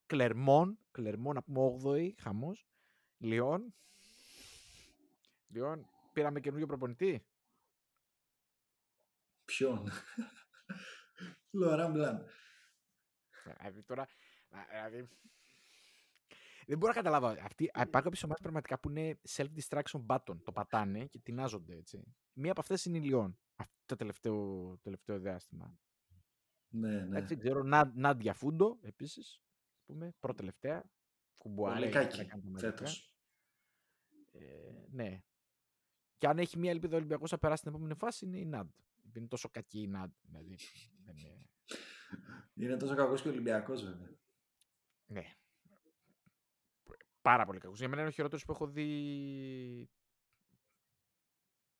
Κλερμόν, Κλερμόν να πούμε 8η, χαμός. Λιόν. Λιόν, πήραμε καινούργιο προπονητή. Ποιον; Λοράν Μπλάν. Δηλαδή τώρα, α, δηλαδή, δεν μπορώ να καταλάβω. Αυτοί, α, υπάρχουν κάποιες ομάδες πραγματικά που είναι self-distraction button. Το πατάνε και τεινάζονται έτσι. Μία από αυτές είναι η Λιόν. Αυτό το τελευταίο, τελευταίο διάστημα. Ναι, ναι. Εντάξει, δεν ξέρω. Να, Νάντια Φούντο επίσης. Πούμε, πρώτη-τελευταία. Κουμπουάρε. Πολύ εκεί πέρα κακή κάνει τα μαγικά. φέτος. Ε, ναι. Και αν έχει μία ελπίδα ο Ολυμπιακός να περάσει στην επόμενη φάση είναι η Νάντ. Είναι τόσο κακή η Νάντ. Δηλαδή, δεν είναι... Είναι τόσο κακός και ο Ολυμπιακός βέβαια. Ναι. Πάρα πολύ κακός. Για μένα είναι ο χειρότερος που έχω δει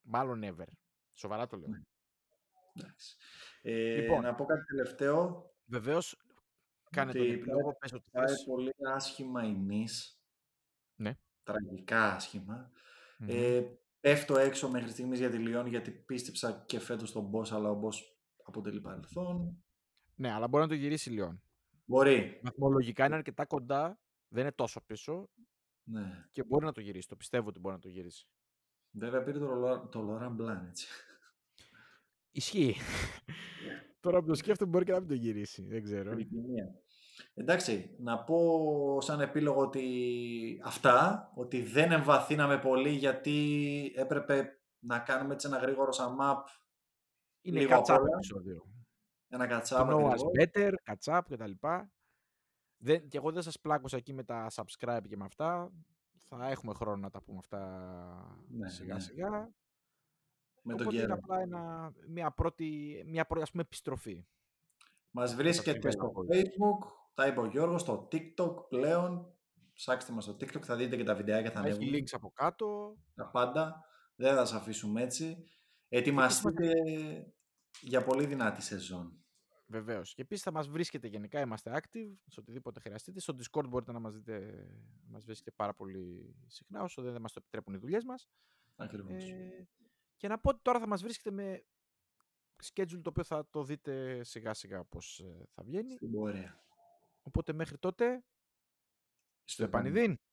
μάλλον ever. Σοβαρά το λέω. Ναι. Εντάξει. Ε, Λοιπόν. Να πω κάτι τελευταίο. Βεβαίως, κάνε τον Ότι επιλόγο, πες ότι Πάει θες. πολύ άσχημα η Νης. Ναι. Τραγικά άσχημα. Μμμ. Ε, πέφτω έξω μέχρι στιγμής για τη Λιόν γιατί πίστεψα και φέτος τον Boss αλλά ο Boss αποτελεί παρελθόν. Ναι, αλλά μπορεί να το γυρίσει Λιόν. Μπορεί. Βαθμολογικά είναι αρκετά κοντά, δεν είναι τόσο πίσω Ναι. και μπορεί να το γυρίσεις. Το πιστεύω ότι μπορεί να το γυρίσεις. Βέβαια πήρε το, Λο- το Laurent Blanc έτσι. Ισχύει. Τώρα που το σκέφτομαι μπορεί και να μην το γυρίσει. Δεν ξέρω. Επικοινωνία. Εντάξει, να πω σαν επίλογο ότι αυτά, ότι δεν εμβαθύναμε πολύ γιατί έπρεπε να κάνουμε έτσι ένα γρήγορο sum-up, Είναι λίγο απ' catch-up όλα. επεισόδιο. ένα Το κατσάπ know us ακριβώς. better, catch-up κτλ. Δεν, και εγώ δεν σας πλάκωσα εκεί με τα subscribe και με αυτά. Θα έχουμε χρόνο να τα πούμε αυτά Ναι, σιγά ναι. σιγά. με τον Οπότε είναι καιρό. απλά ένα, μια πρώτη, μια πρώτη ας πούμε, επιστροφή. Μας βρίσκεται Καταπληκτικά στο πολύ. Facebook, τα είπε ο Γιώργος, στο TikTok πλέον. Ψάξτε μας στο TikTok, θα δείτε και τα βιντεάκια θα Θα έχει ανέβουν. links από κάτω. Τα πάντα. Δεν θα σας αφήσουμε έτσι. Ετοιμαστείτε για πολύ δυνατή σεζόν. Βεβαίως. Και επίσης θα μας βρίσκετε γενικά, είμαστε active σε οτιδήποτε χρειαστείτε. Στο Discord μπορείτε να μας δείτε, να μας βρίσκετε πάρα πολύ συχνά, όσο δεν μας το επιτρέπουν οι δουλειές μας. Ακριβώς. Ε, και να πω ότι τώρα θα μας βρίσκετε με schedule το οποίο θα το δείτε σιγά σιγά πώς ε, θα βγαίνει. Στην πορεία. Οπότε μέχρι τότε, στο επανειδήν. επανειδήν.